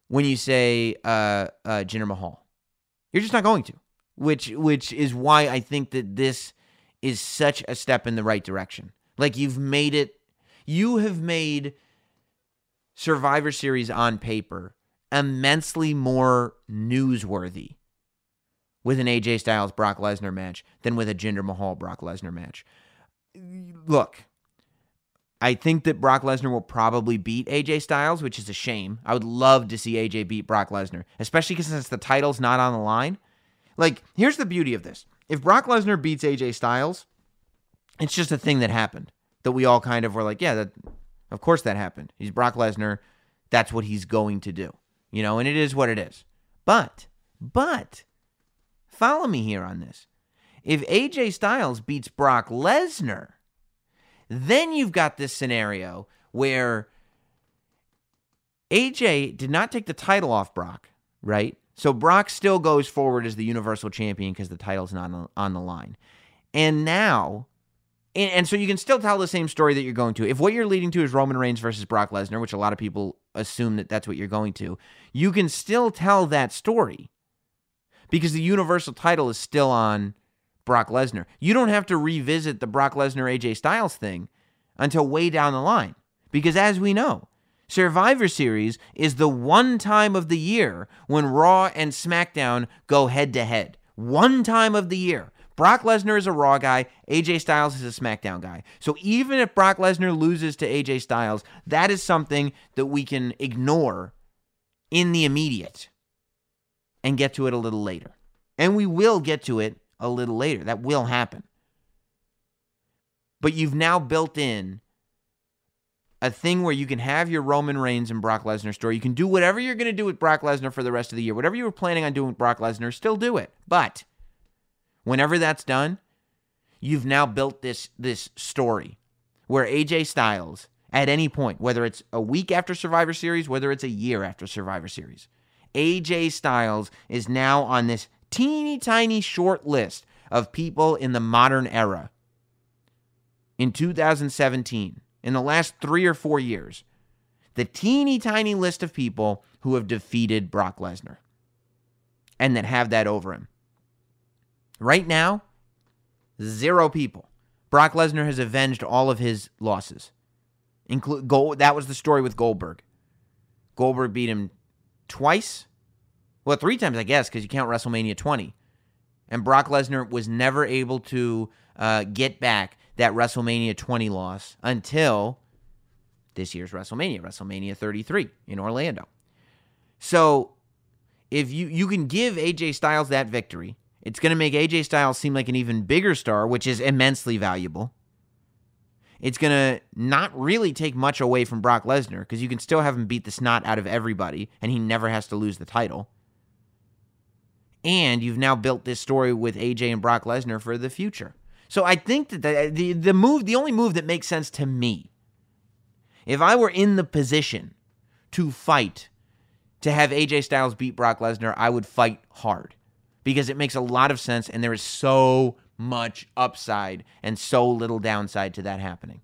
when you say uh, uh, Jinder Mahal. You're just not going to, which which is why I think that this is such a step in the right direction. Like you've made it, you have made Survivor Series on paper immensely more newsworthy with an AJ Styles Brock Lesnar match than with a Jinder Mahal Brock Lesnar match. Look, I think that Brock Lesnar will probably beat AJ Styles, which is a shame. I would love to see AJ beat Brock Lesnar, especially because since the title's not on the line. Like, here's the beauty of this. If Brock Lesnar beats AJ Styles, it's just a thing that happened that we all kind of were like, yeah, that of course that happened. He's Brock Lesnar. That's what he's going to do. You know, and it is what it is. But, but, follow me here on this. If AJ Styles beats Brock Lesnar, then you've got this scenario where AJ did not take the title off Brock, right? So Brock still goes forward as the Universal Champion because the title's not on the line. And now and, and, so you can still tell the same story that you're going to. If what you're leading to is Roman Reigns versus Brock Lesnar, which a lot of people assume that that's what you're going to, you can still tell that story because the Universal title is still on Brock Lesnar. You don't have to revisit the Brock Lesnar AJ Styles thing until way down the line because as we know, Survivor Series is the one time of the year when Raw and SmackDown go head to head. One time of the year. Brock Lesnar is a Raw guy. AJ Styles is a SmackDown guy. So even if Brock Lesnar loses to AJ Styles, that is something that we can ignore in the immediate and get to it a little later. And we will get to it a little later. That will happen. But you've now built in a thing where you can have your Roman Reigns and Brock Lesnar story. You can do whatever you're going to do with Brock Lesnar for the rest of the year. Whatever you were planning on doing with Brock Lesnar, still do it. But Whenever that's done, you've now built this this story where AJ Styles at any point, whether it's a week after Survivor Series, whether it's a year after Survivor Series, AJ Styles is now on this teeny tiny short list of people in the modern era. In 2017, in the last 3 or 4 years, the teeny tiny list of people who have defeated Brock Lesnar and that have that over him. Right now, zero people. Brock Lesnar has avenged all of his losses. Include that was the story with Goldberg. Goldberg beat him twice Well, three times, I guess, because you count WrestleMania 20. And Brock Lesnar was never able to uh, get back that WrestleMania 20 loss until this year's WrestleMania, WrestleMania 33 in Orlando. So if you you can give AJ Styles that victory, it's going to make AJ Styles seem like an even bigger star, which is immensely valuable. It's going to not really take much away from Brock Lesnar because you can still have him beat the snot out of everybody and he never has to lose the title. And you've now built this story with AJ and Brock Lesnar for the future. So I think that the, the, the move, the only move that makes sense to me, if I were in the position to fight to have AJ Styles beat Brock Lesnar, I would fight hard because it makes a lot of sense and there is so much upside and so little downside to that happening.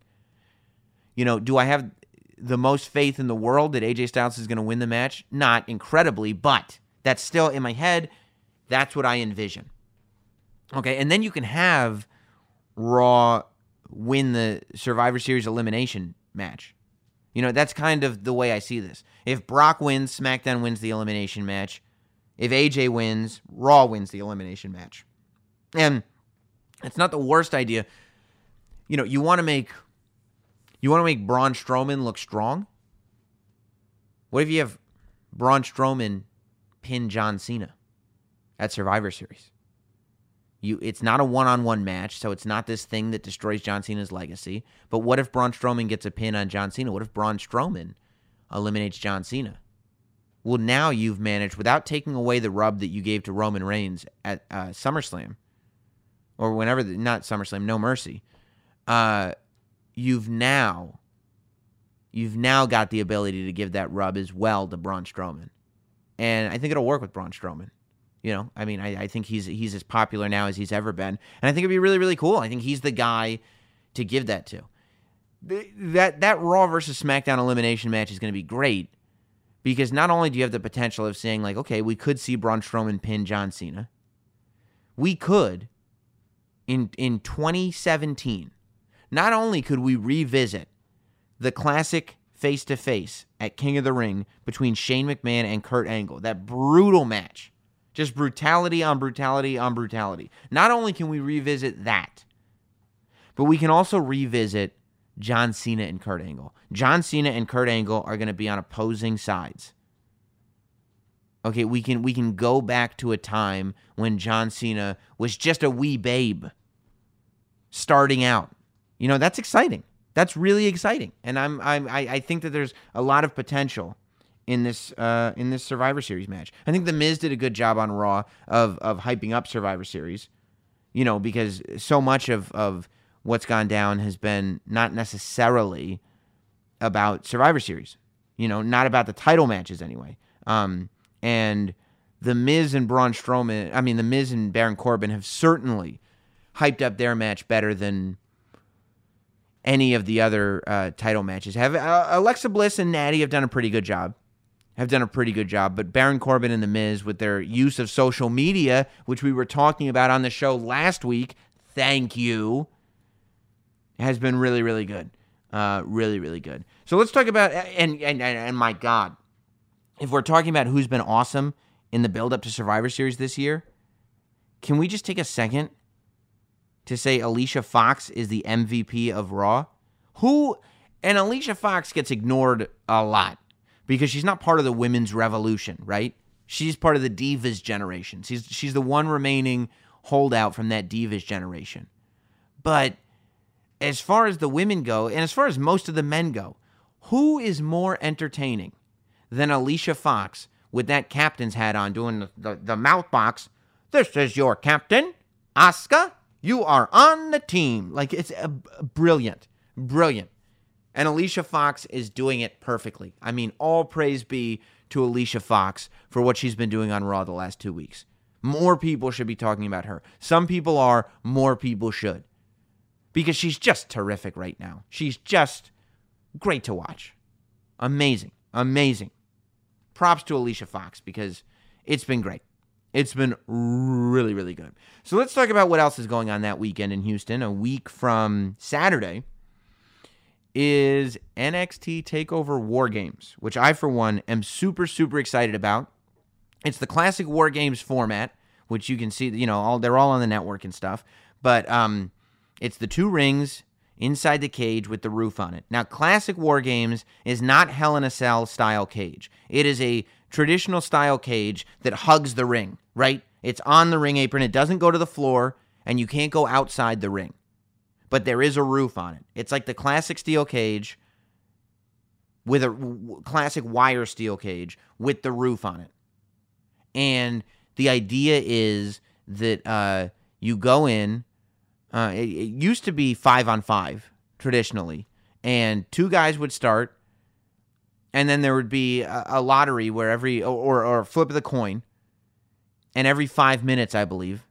You know, do I have the most faith in the world that AJ Styles is going to win the match? Not incredibly, but that's still in my head. That's what I envision. Okay, and then you can have Raw win the Survivor Series elimination match. You know, that's kind of the way I see this. If Brock wins, SmackDown wins the elimination match. If AJ wins, Raw wins the elimination match. And it's not the worst idea. You know, you want to make you want to make Braun Strowman look strong. What if you have Braun Strowman pin John Cena at Survivor Series? You, it's not a one-on-one match, so it's not this thing that destroys John Cena's legacy. But what if Braun Strowman gets a pin on John Cena? What if Braun Strowman eliminates John Cena? Well, now you've managed, without taking away the rub that you gave to Roman Reigns at uh, SummerSlam, or whenever, the, not SummerSlam, No Mercy. Uh, you've now, you've now got the ability to give that rub as well to Braun Strowman, and I think it'll work with Braun Strowman. You know, I mean, I, I think he's he's as popular now as he's ever been, and I think it'd be really really cool. I think he's the guy to give that to. That that Raw versus SmackDown elimination match is going to be great because not only do you have the potential of saying like, okay, we could see Braun Strowman pin John Cena, we could in in 2017. Not only could we revisit the classic face to face at King of the Ring between Shane McMahon and Kurt Angle, that brutal match just brutality on brutality on brutality. Not only can we revisit that, but we can also revisit John Cena and Kurt Angle. John Cena and Kurt Angle are going to be on opposing sides. Okay, we can we can go back to a time when John Cena was just a wee babe starting out. You know, that's exciting. That's really exciting. And I'm, I'm I, I think that there's a lot of potential in this uh, in this Survivor Series match. I think the Miz did a good job on Raw of of hyping up Survivor Series. You know, because so much of of what's gone down has been not necessarily about Survivor Series. You know, not about the title matches anyway. Um, and the Miz and Braun Strowman, I mean, the Miz and Baron Corbin have certainly hyped up their match better than any of the other uh, title matches. Have uh, Alexa Bliss and Natty have done a pretty good job have done a pretty good job. But Baron Corbin and The Miz, with their use of social media, which we were talking about on the show last week, thank you, has been really, really good. Uh, really, really good. So let's talk about and, and and my God, if we're talking about who's been awesome in the build up to Survivor Series this year, can we just take a second to say Alicia Fox is the MVP of Raw? Who and Alicia Fox gets ignored a lot because she's not part of the women's revolution, right? She's part of the divas generation. She's she's the one remaining holdout from that divas generation. But as far as the women go, and as far as most of the men go, who is more entertaining than Alicia Fox with that captain's hat on doing the, the, the mouth box? This is your captain, Asuka. You are on the team. Like it's a, a brilliant, brilliant. And Alicia Fox is doing it perfectly. I mean, all praise be to Alicia Fox for what she's been doing on Raw the last two weeks. More people should be talking about her. Some people are, more people should. Because she's just terrific right now. She's just great to watch. Amazing. Amazing. Props to Alicia Fox because it's been great. It's been really, really good. So let's talk about what else is going on that weekend in Houston. A week from Saturday, is NXT TakeOver War Games, which I, for one, am super, super excited about. It's the classic War Games format, which you can see, you know, all they're all on the network and stuff. But um, it's the two rings inside the cage with the roof on it. Now, classic War Games is not Hell in a Cell style cage. It is a traditional style cage that hugs the ring, right? It's on the ring apron. It doesn't go to the floor, and you can't go outside the ring. But there is a roof on it. It's like the classic steel cage with a w- classic wire steel cage with the roof on it. And the idea is that uh, you go in. Uh, it, it used to be five on five traditionally, and two guys would start, and then there would be a, lottery where every or, or a flip of the coin, and every five minutes, I believe,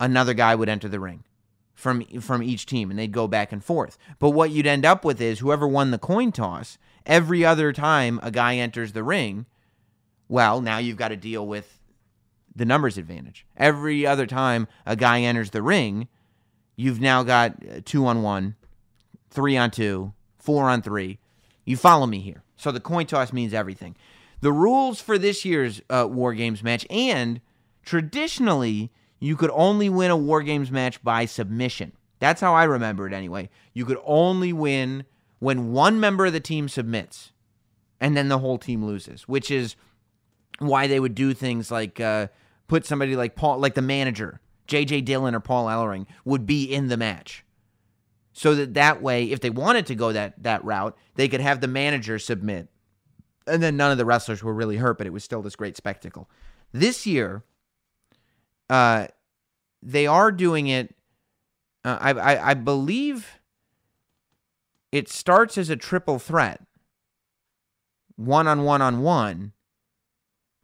another guy would enter the ring from from each team, and they'd go back and forth. But what you'd end up with is whoever won the coin toss. Every other time a guy enters the ring, well, now you've got to deal with the numbers advantage. Every other time a guy enters the ring, you've now got uh, two on one, three on two, four on three. You follow me here. So the coin toss means everything. The rules for this year's uh, War Games match, and traditionally, you could only win a War Games match by submission. That's how I remember it anyway. You could only win when one member of the team submits and then the whole team loses, which is why they would do things like uh, put somebody like Paul, like the manager, J.J. Dillon or Paul Ellering, would be in the match. So that that way, if they wanted to go that that route, they could have the manager submit, and then none of the wrestlers were really hurt, but it was still this great spectacle. This year, uh, they are doing it. Uh, I, I I believe it starts as a triple threat, one on one on one,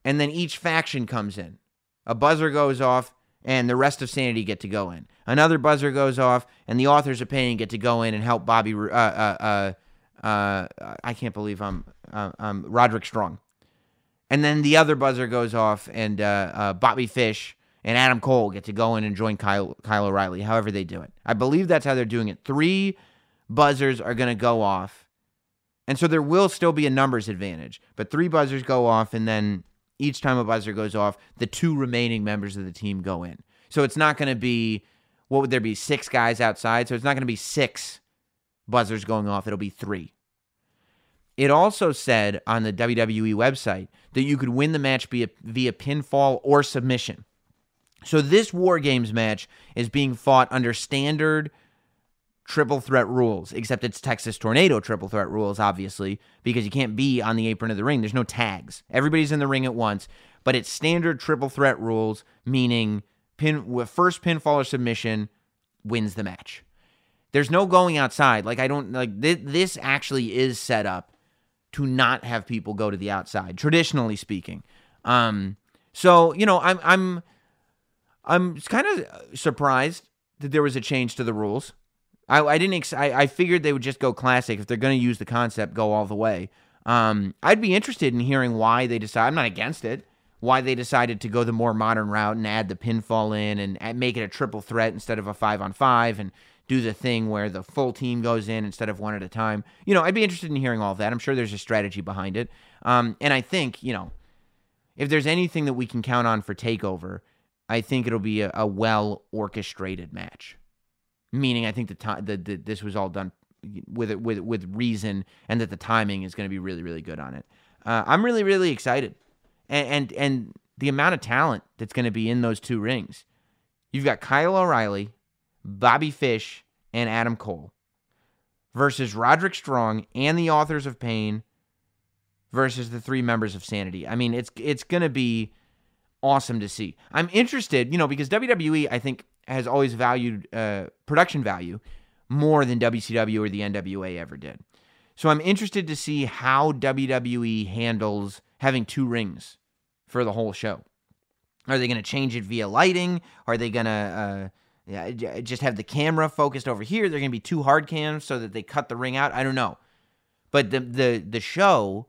and then each faction comes in. A buzzer goes off, and the rest of Sanity get to go in. Another buzzer goes off, and the authors of pain get to go in and help Bobby. Uh, uh, uh, uh, I can't believe I'm uh, um, Roderick Strong. And then the other buzzer goes off, and uh, uh, Bobby Fish and Adam Cole get to go in and join Kyle, Kyle O'Reilly, however they do it. I believe that's how they're doing it. Three buzzers are going to go off. And so there will still be a numbers advantage, but three buzzers go off, and then each time a buzzer goes off, the two remaining members of the team go in. So it's not going to be, what would there be, six guys outside? So it's not going to be six buzzers going off, it'll be three. It also said on the WWE website that you could win the match via, via pinfall or submission. So this War Games match is being fought under standard triple threat rules, except it's Texas Tornado triple threat rules, obviously, because you can't be on the apron of the ring. There's no tags. Everybody's in the ring at once, but it's standard triple threat rules, meaning pin first pinfall or submission wins the match. There's no going outside. Like I don't like th- this actually is set up to not have people go to the outside, traditionally speaking. Um, so you know, I'm I'm I'm kind of surprised that there was a change to the rules. I, I didn't. Ex- I, I figured they would just go classic if they're going to use the concept, go all the way. Um, I'd be interested in hearing why they decide. I'm not against it. Why they decided to go the more modern route and add the pinfall in and, make it a triple threat instead of a five on five and do the thing where the full team goes in instead of one at a time. You know, I'd be interested in hearing all that. I'm sure there's a strategy behind it. Um, and I think you know, if there's anything that we can count on for Takeover, I think it'll be a, a well orchestrated match meaning I think the time that this was all done with it with with reason, and that the timing is going to be really really good on it. Uh, I'm really really excited, and, and and the amount of talent that's going to be in those two rings. You've got Kyle O'Reilly, Bobby Fish, and Adam Cole versus Roderick Strong and the authors of Pain versus the three members of Sanity. I mean, it's it's going to be awesome to see. I'm interested, you know, because WWE I think has always valued uh, production value more than WCW or the NWA ever did. So I'm interested to see how WWE handles having two rings for the whole show. Are they going to change it via lighting? Are they going to uh, just have the camera focused over here? They're going to be two hard cams so that they cut the ring out. I don't know, but the the the show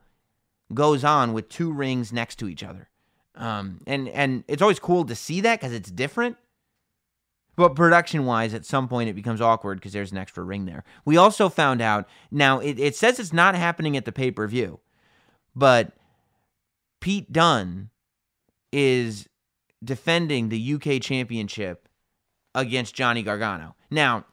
goes on with two rings next to each other, um, and and it's always cool to see that because it's different. But production wise, at some point it becomes awkward because there's an extra ring there. We also found out now it, it says it's not happening at the pay per view, but Pete Dunne is defending the UK championship against Johnny Gargano. Now,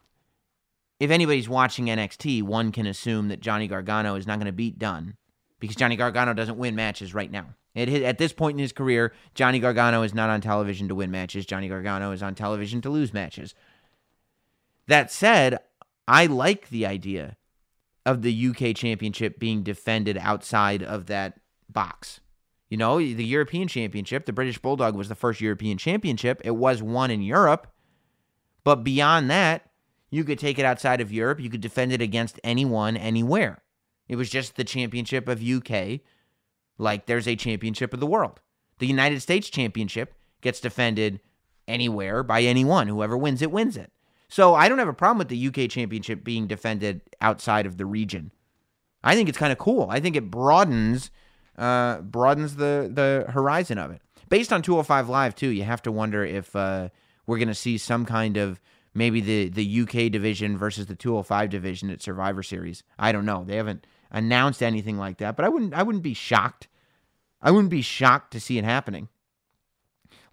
if anybody's watching NXT, one can assume that Johnny Gargano is not going to beat Dunne because Johnny Gargano doesn't win matches right now. At, at this point in his career, Johnny Gargano is not on television to win matches. Johnny Gargano is on television to lose matches. That said, I like the idea of the UK championship being defended outside of that box. You know, the European championship, the British Bulldog was the first European championship. It was won in Europe. But beyond that, you could take it outside of Europe. You could defend it against anyone, anywhere. It was just the championship of UK, like there's a championship of the world. The United States championship gets defended anywhere by anyone. Whoever wins it, wins it. So I don't have a problem with the UK championship being defended outside of the region. I think it's kind of cool. I think it broadens uh, broadens the the horizon of it. Based on 205 Live too, you have to wonder if uh, we're going to see some kind of maybe the the UK division versus the 205 division at Survivor Series. I don't know. They haven't announced anything like that, but I wouldn't I wouldn't be shocked. I wouldn't be shocked to see it happening.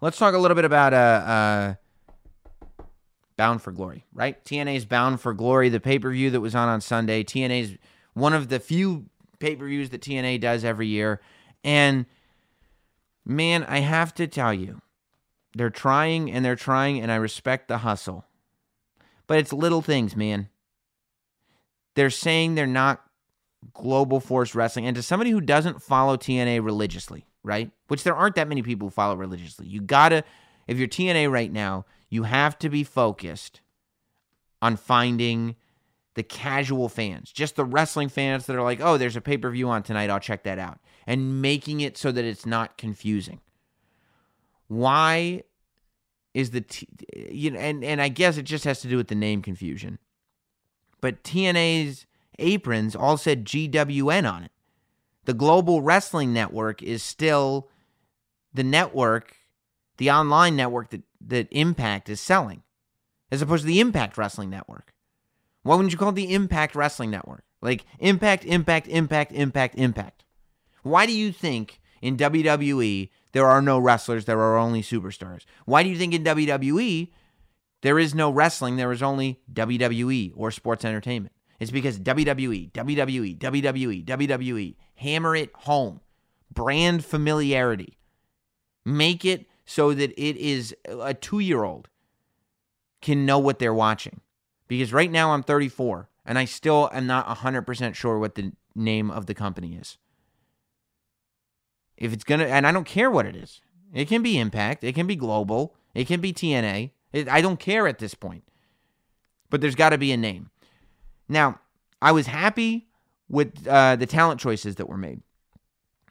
Let's talk a little bit about uh, uh Bound for Glory, right? TNA's Bound for Glory, the pay-per-view that was on on Sunday. TNA's one of the few pay-per-views that TNA does every year and man, I have to tell you, they're trying and they're trying and I respect the hustle. But it's little things, man. They're saying they're not global force wrestling. And to somebody who doesn't follow TNA religiously, right? Which there aren't that many people who follow religiously. You gotta, if you're TNA right now, you have to be focused on finding the casual fans, just the wrestling fans that are like, oh, there's a pay per view on tonight, I'll check that out, and making it so that it's not confusing. Why is the T, you know, and and I guess it just has to do with the name confusion. But TNA's aprons all said GWN on it. The Global Wrestling Network is still the network, the online network that that Impact is selling, as opposed to the Impact Wrestling Network. Why wouldn't you call it the Impact Wrestling Network? Like Impact, Impact, Impact, Impact, Impact. Why do you think in WWE there are no wrestlers, there are only superstars. Why do you think in WWE there is no wrestling, there is only WWE or sports entertainment? It's because WWE, WWE, WWE, WWE, hammer it home. Brand familiarity. Make it so that it is uh, a two year old can know what they're watching. Because right now I'm 34 and I still am not 100% sure what the name of the company is. If it's going to, and I don't care what it is, it can be Impact, it can be Global, it can be TNA. It, I don't care at this point. But there's got to be a name. Now, I was happy with uh, the talent choices that were made.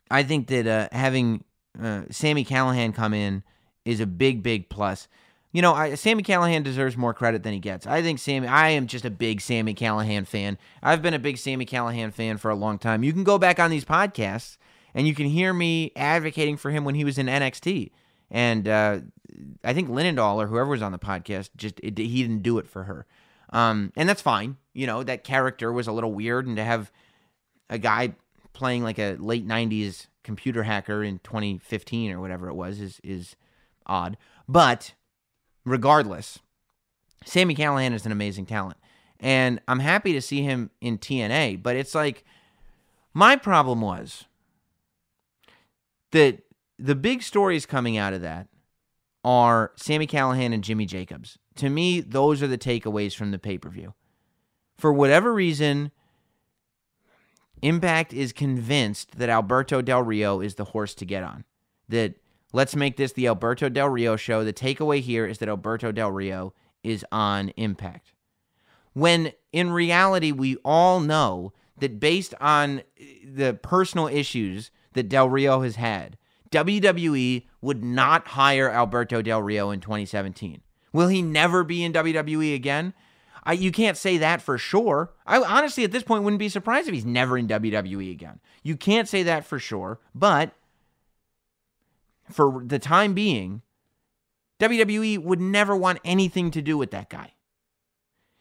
I think that uh, having uh, Sami Callihan come in is a big, big plus. You know, I, Sami Callihan deserves more credit than he gets. I think Sami, I am just a big Sami Callihan fan. I've been a big Sami Callihan fan for a long time. You can go back on these podcasts and you can hear me advocating for him when he was in NXT. And uh, I think Linendoll or whoever was on the podcast just it, he didn't do it for her, um, and that's fine. You know that character was a little weird, and to have a guy playing like a late '90s computer hacker in 2015 or whatever it was is is odd. But regardless, Sami Callihan is an amazing talent, and I'm happy to see him in TNA. But it's like my problem was that the big stories coming out of that are Sami Callihan and Jimmy Jacobs. To me, those are the takeaways from the pay per view. For whatever reason, Impact is convinced that Alberto Del Rio is the horse to get on. That let's make this the Alberto Del Rio show. The takeaway here is that Alberto Del Rio is on Impact. When in reality, we all know that based on the personal issues that Del Rio has had, WWE would not hire Alberto Del Rio in 2017. Will he never be in WWE again? I, you can't say that for sure. I honestly, at this point, wouldn't be surprised if he's never in WWE again. You can't say that for sure, but for the time being, WWE would never want anything to do with that guy.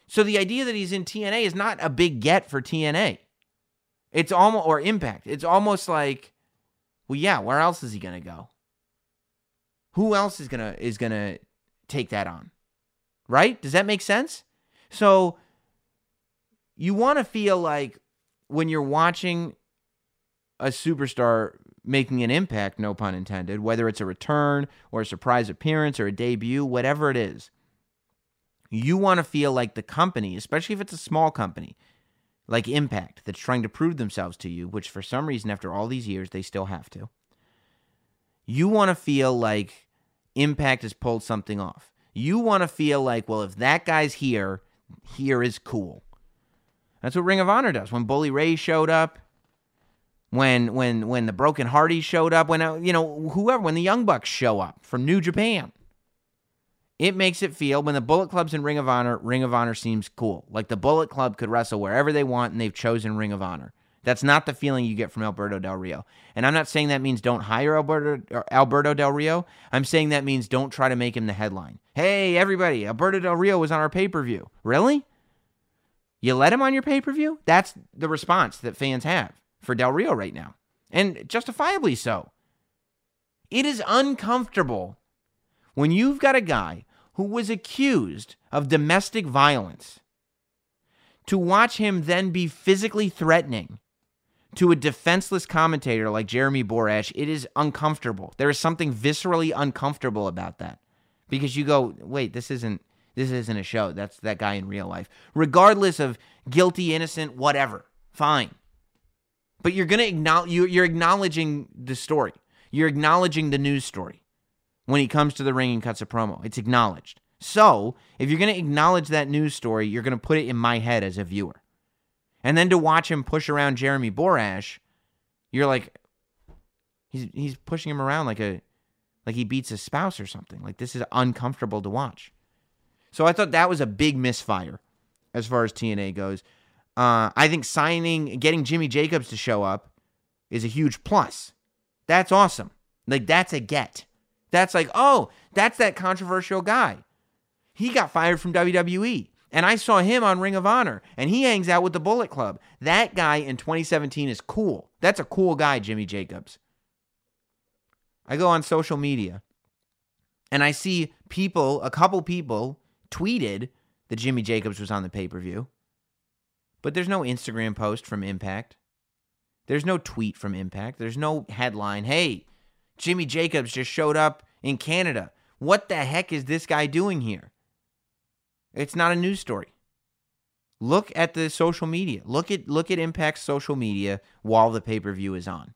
So the idea that he's in TNA is not a big get for TNA. It's almost or Impact. It's almost like well, yeah, where else is he to go? Who else is gonna is gonna take that on? Right? Does that make sense? So you want to feel like when you're watching a superstar making an impact, no pun intended, whether it's a return or a surprise appearance or a debut, whatever it is, you want to feel like the company, especially if it's a small company, like Impact, that's trying to prove themselves to you, which for some reason, after all these years, they still have to. You want to feel like Impact has pulled something off. You want to feel like, well, if that guy's here, here is cool. That's what Ring of Honor does. When Bully Ray showed up, when when when the Broken Hardy showed up, when uh, you know whoever, when the Young Bucks show up from New Japan, it makes it feel when the Bullet Club's in Ring of Honor, Ring of Honor seems cool. Like the Bullet Club could wrestle wherever they want, and they've chosen Ring of Honor. That's not the feeling you get from Alberto Del Rio. And I'm not saying that means don't hire Alberto, Alberto Del Rio. I'm saying that means don't try to make him the headline. Hey, everybody, Alberto Del Rio was on our pay per view. Really? You let him on your pay per view? That's the response that fans have for Del Rio right now. And justifiably so. It is uncomfortable when you've got a guy who was accused of domestic violence to watch him then be physically threatening to a defenseless commentator like Jeremy Borash, it is uncomfortable. There is something viscerally uncomfortable about that. Because you go, wait, this isn't this isn't a show. That's that guy in real life. Regardless of guilty, innocent, whatever. Fine. But you're gonna acknowledge you're acknowledging the story. You're acknowledging the news story when he comes to the ring and cuts a promo. It's acknowledged. So if you're gonna acknowledge that news story, you're gonna put it in my head as a viewer. And then to watch him push around Jeremy Borash, you're like, he's he's pushing him around like a like he beats his spouse or something. Like this is uncomfortable to watch. So I thought that was a big misfire as far as TNA goes. Uh, I think signing, getting Jimmy Jacobs to show up is a huge plus. That's awesome. Like that's a get. That's like, oh, that's that controversial guy. He got fired from WWE. And I saw him on Ring of Honor, and he hangs out with the Bullet Club. That guy in 2017 is cool. That's a cool guy, Jimmy Jacobs. I go on social media, and I see people, a couple people, tweeted that Jimmy Jacobs was on the pay per view. But there's no Instagram post from Impact. There's no tweet from Impact. There's no headline, hey, Jimmy Jacobs just showed up in Canada. What the heck is this guy doing here? It's not a news story. Look at the social media. Look at look at Impact's social media while the pay-per-view is on.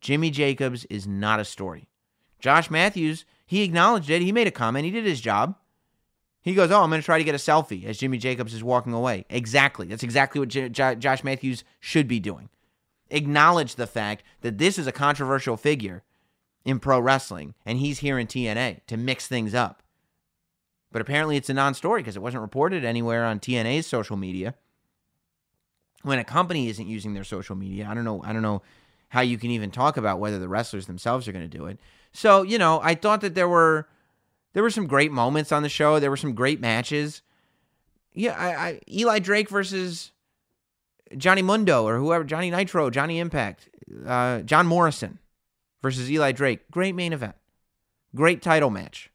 Jimmy Jacobs is not a story. Josh Matthews, he acknowledged it. He made a comment. He did his job. He goes, "Oh, I'm going to try to get a selfie as Jimmy Jacobs is walking away." Exactly. That's exactly what J- J- Josh Matthews should be doing. Acknowledge the fact that this is a controversial figure in pro wrestling, and he's here in TNA to mix things up. But apparently it's a non story because it wasn't reported anywhere on TNA's social media. When a company isn't using their social media, I don't know, I don't know how you can even talk about whether the wrestlers themselves are going to do it. So, you know, I thought that there were there were some great moments on the show. There were some great matches. Yeah, I, I Eli Drake versus Johnny Mundo or whoever, Johnny Nitro, Johnny Impact, uh, John Morrison versus Eli Drake. Great main event. Great title match.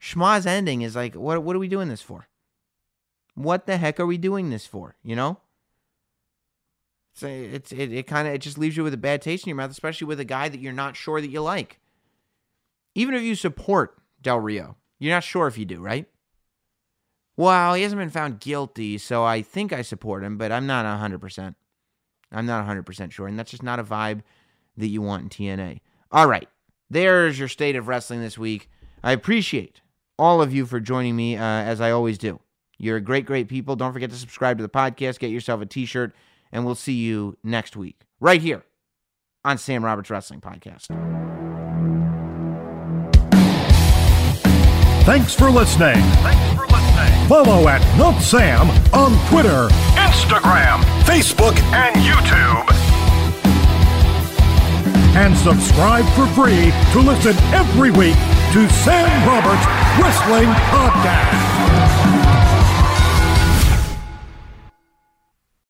Schma's ending is like, what, what are we doing this for? What the heck are we doing this for? You know? So it's it, it kind of it just leaves you with a bad taste in your mouth, especially with a guy that you're not sure that you like. Even if you support Del Rio, you're not sure if you do, right? Well, he hasn't been found guilty, so I think I support him, but I'm not 100%. I'm not 100% sure, and that's just not a vibe that you want in TNA. All right, there's your state of wrestling this week. I appreciate all of you for joining me uh, as I always do. You're great, great people. Don't forget to subscribe to the podcast, get yourself a t shirt, and we'll see you next week right here on Sam Roberts Wrestling Podcast. Thanks for listening. Thanks for listening. Follow at Not Sam on Twitter. Instagram, Facebook, and YouTube. And subscribe for free to listen every week to Sam Roberts Wrestling Podcast.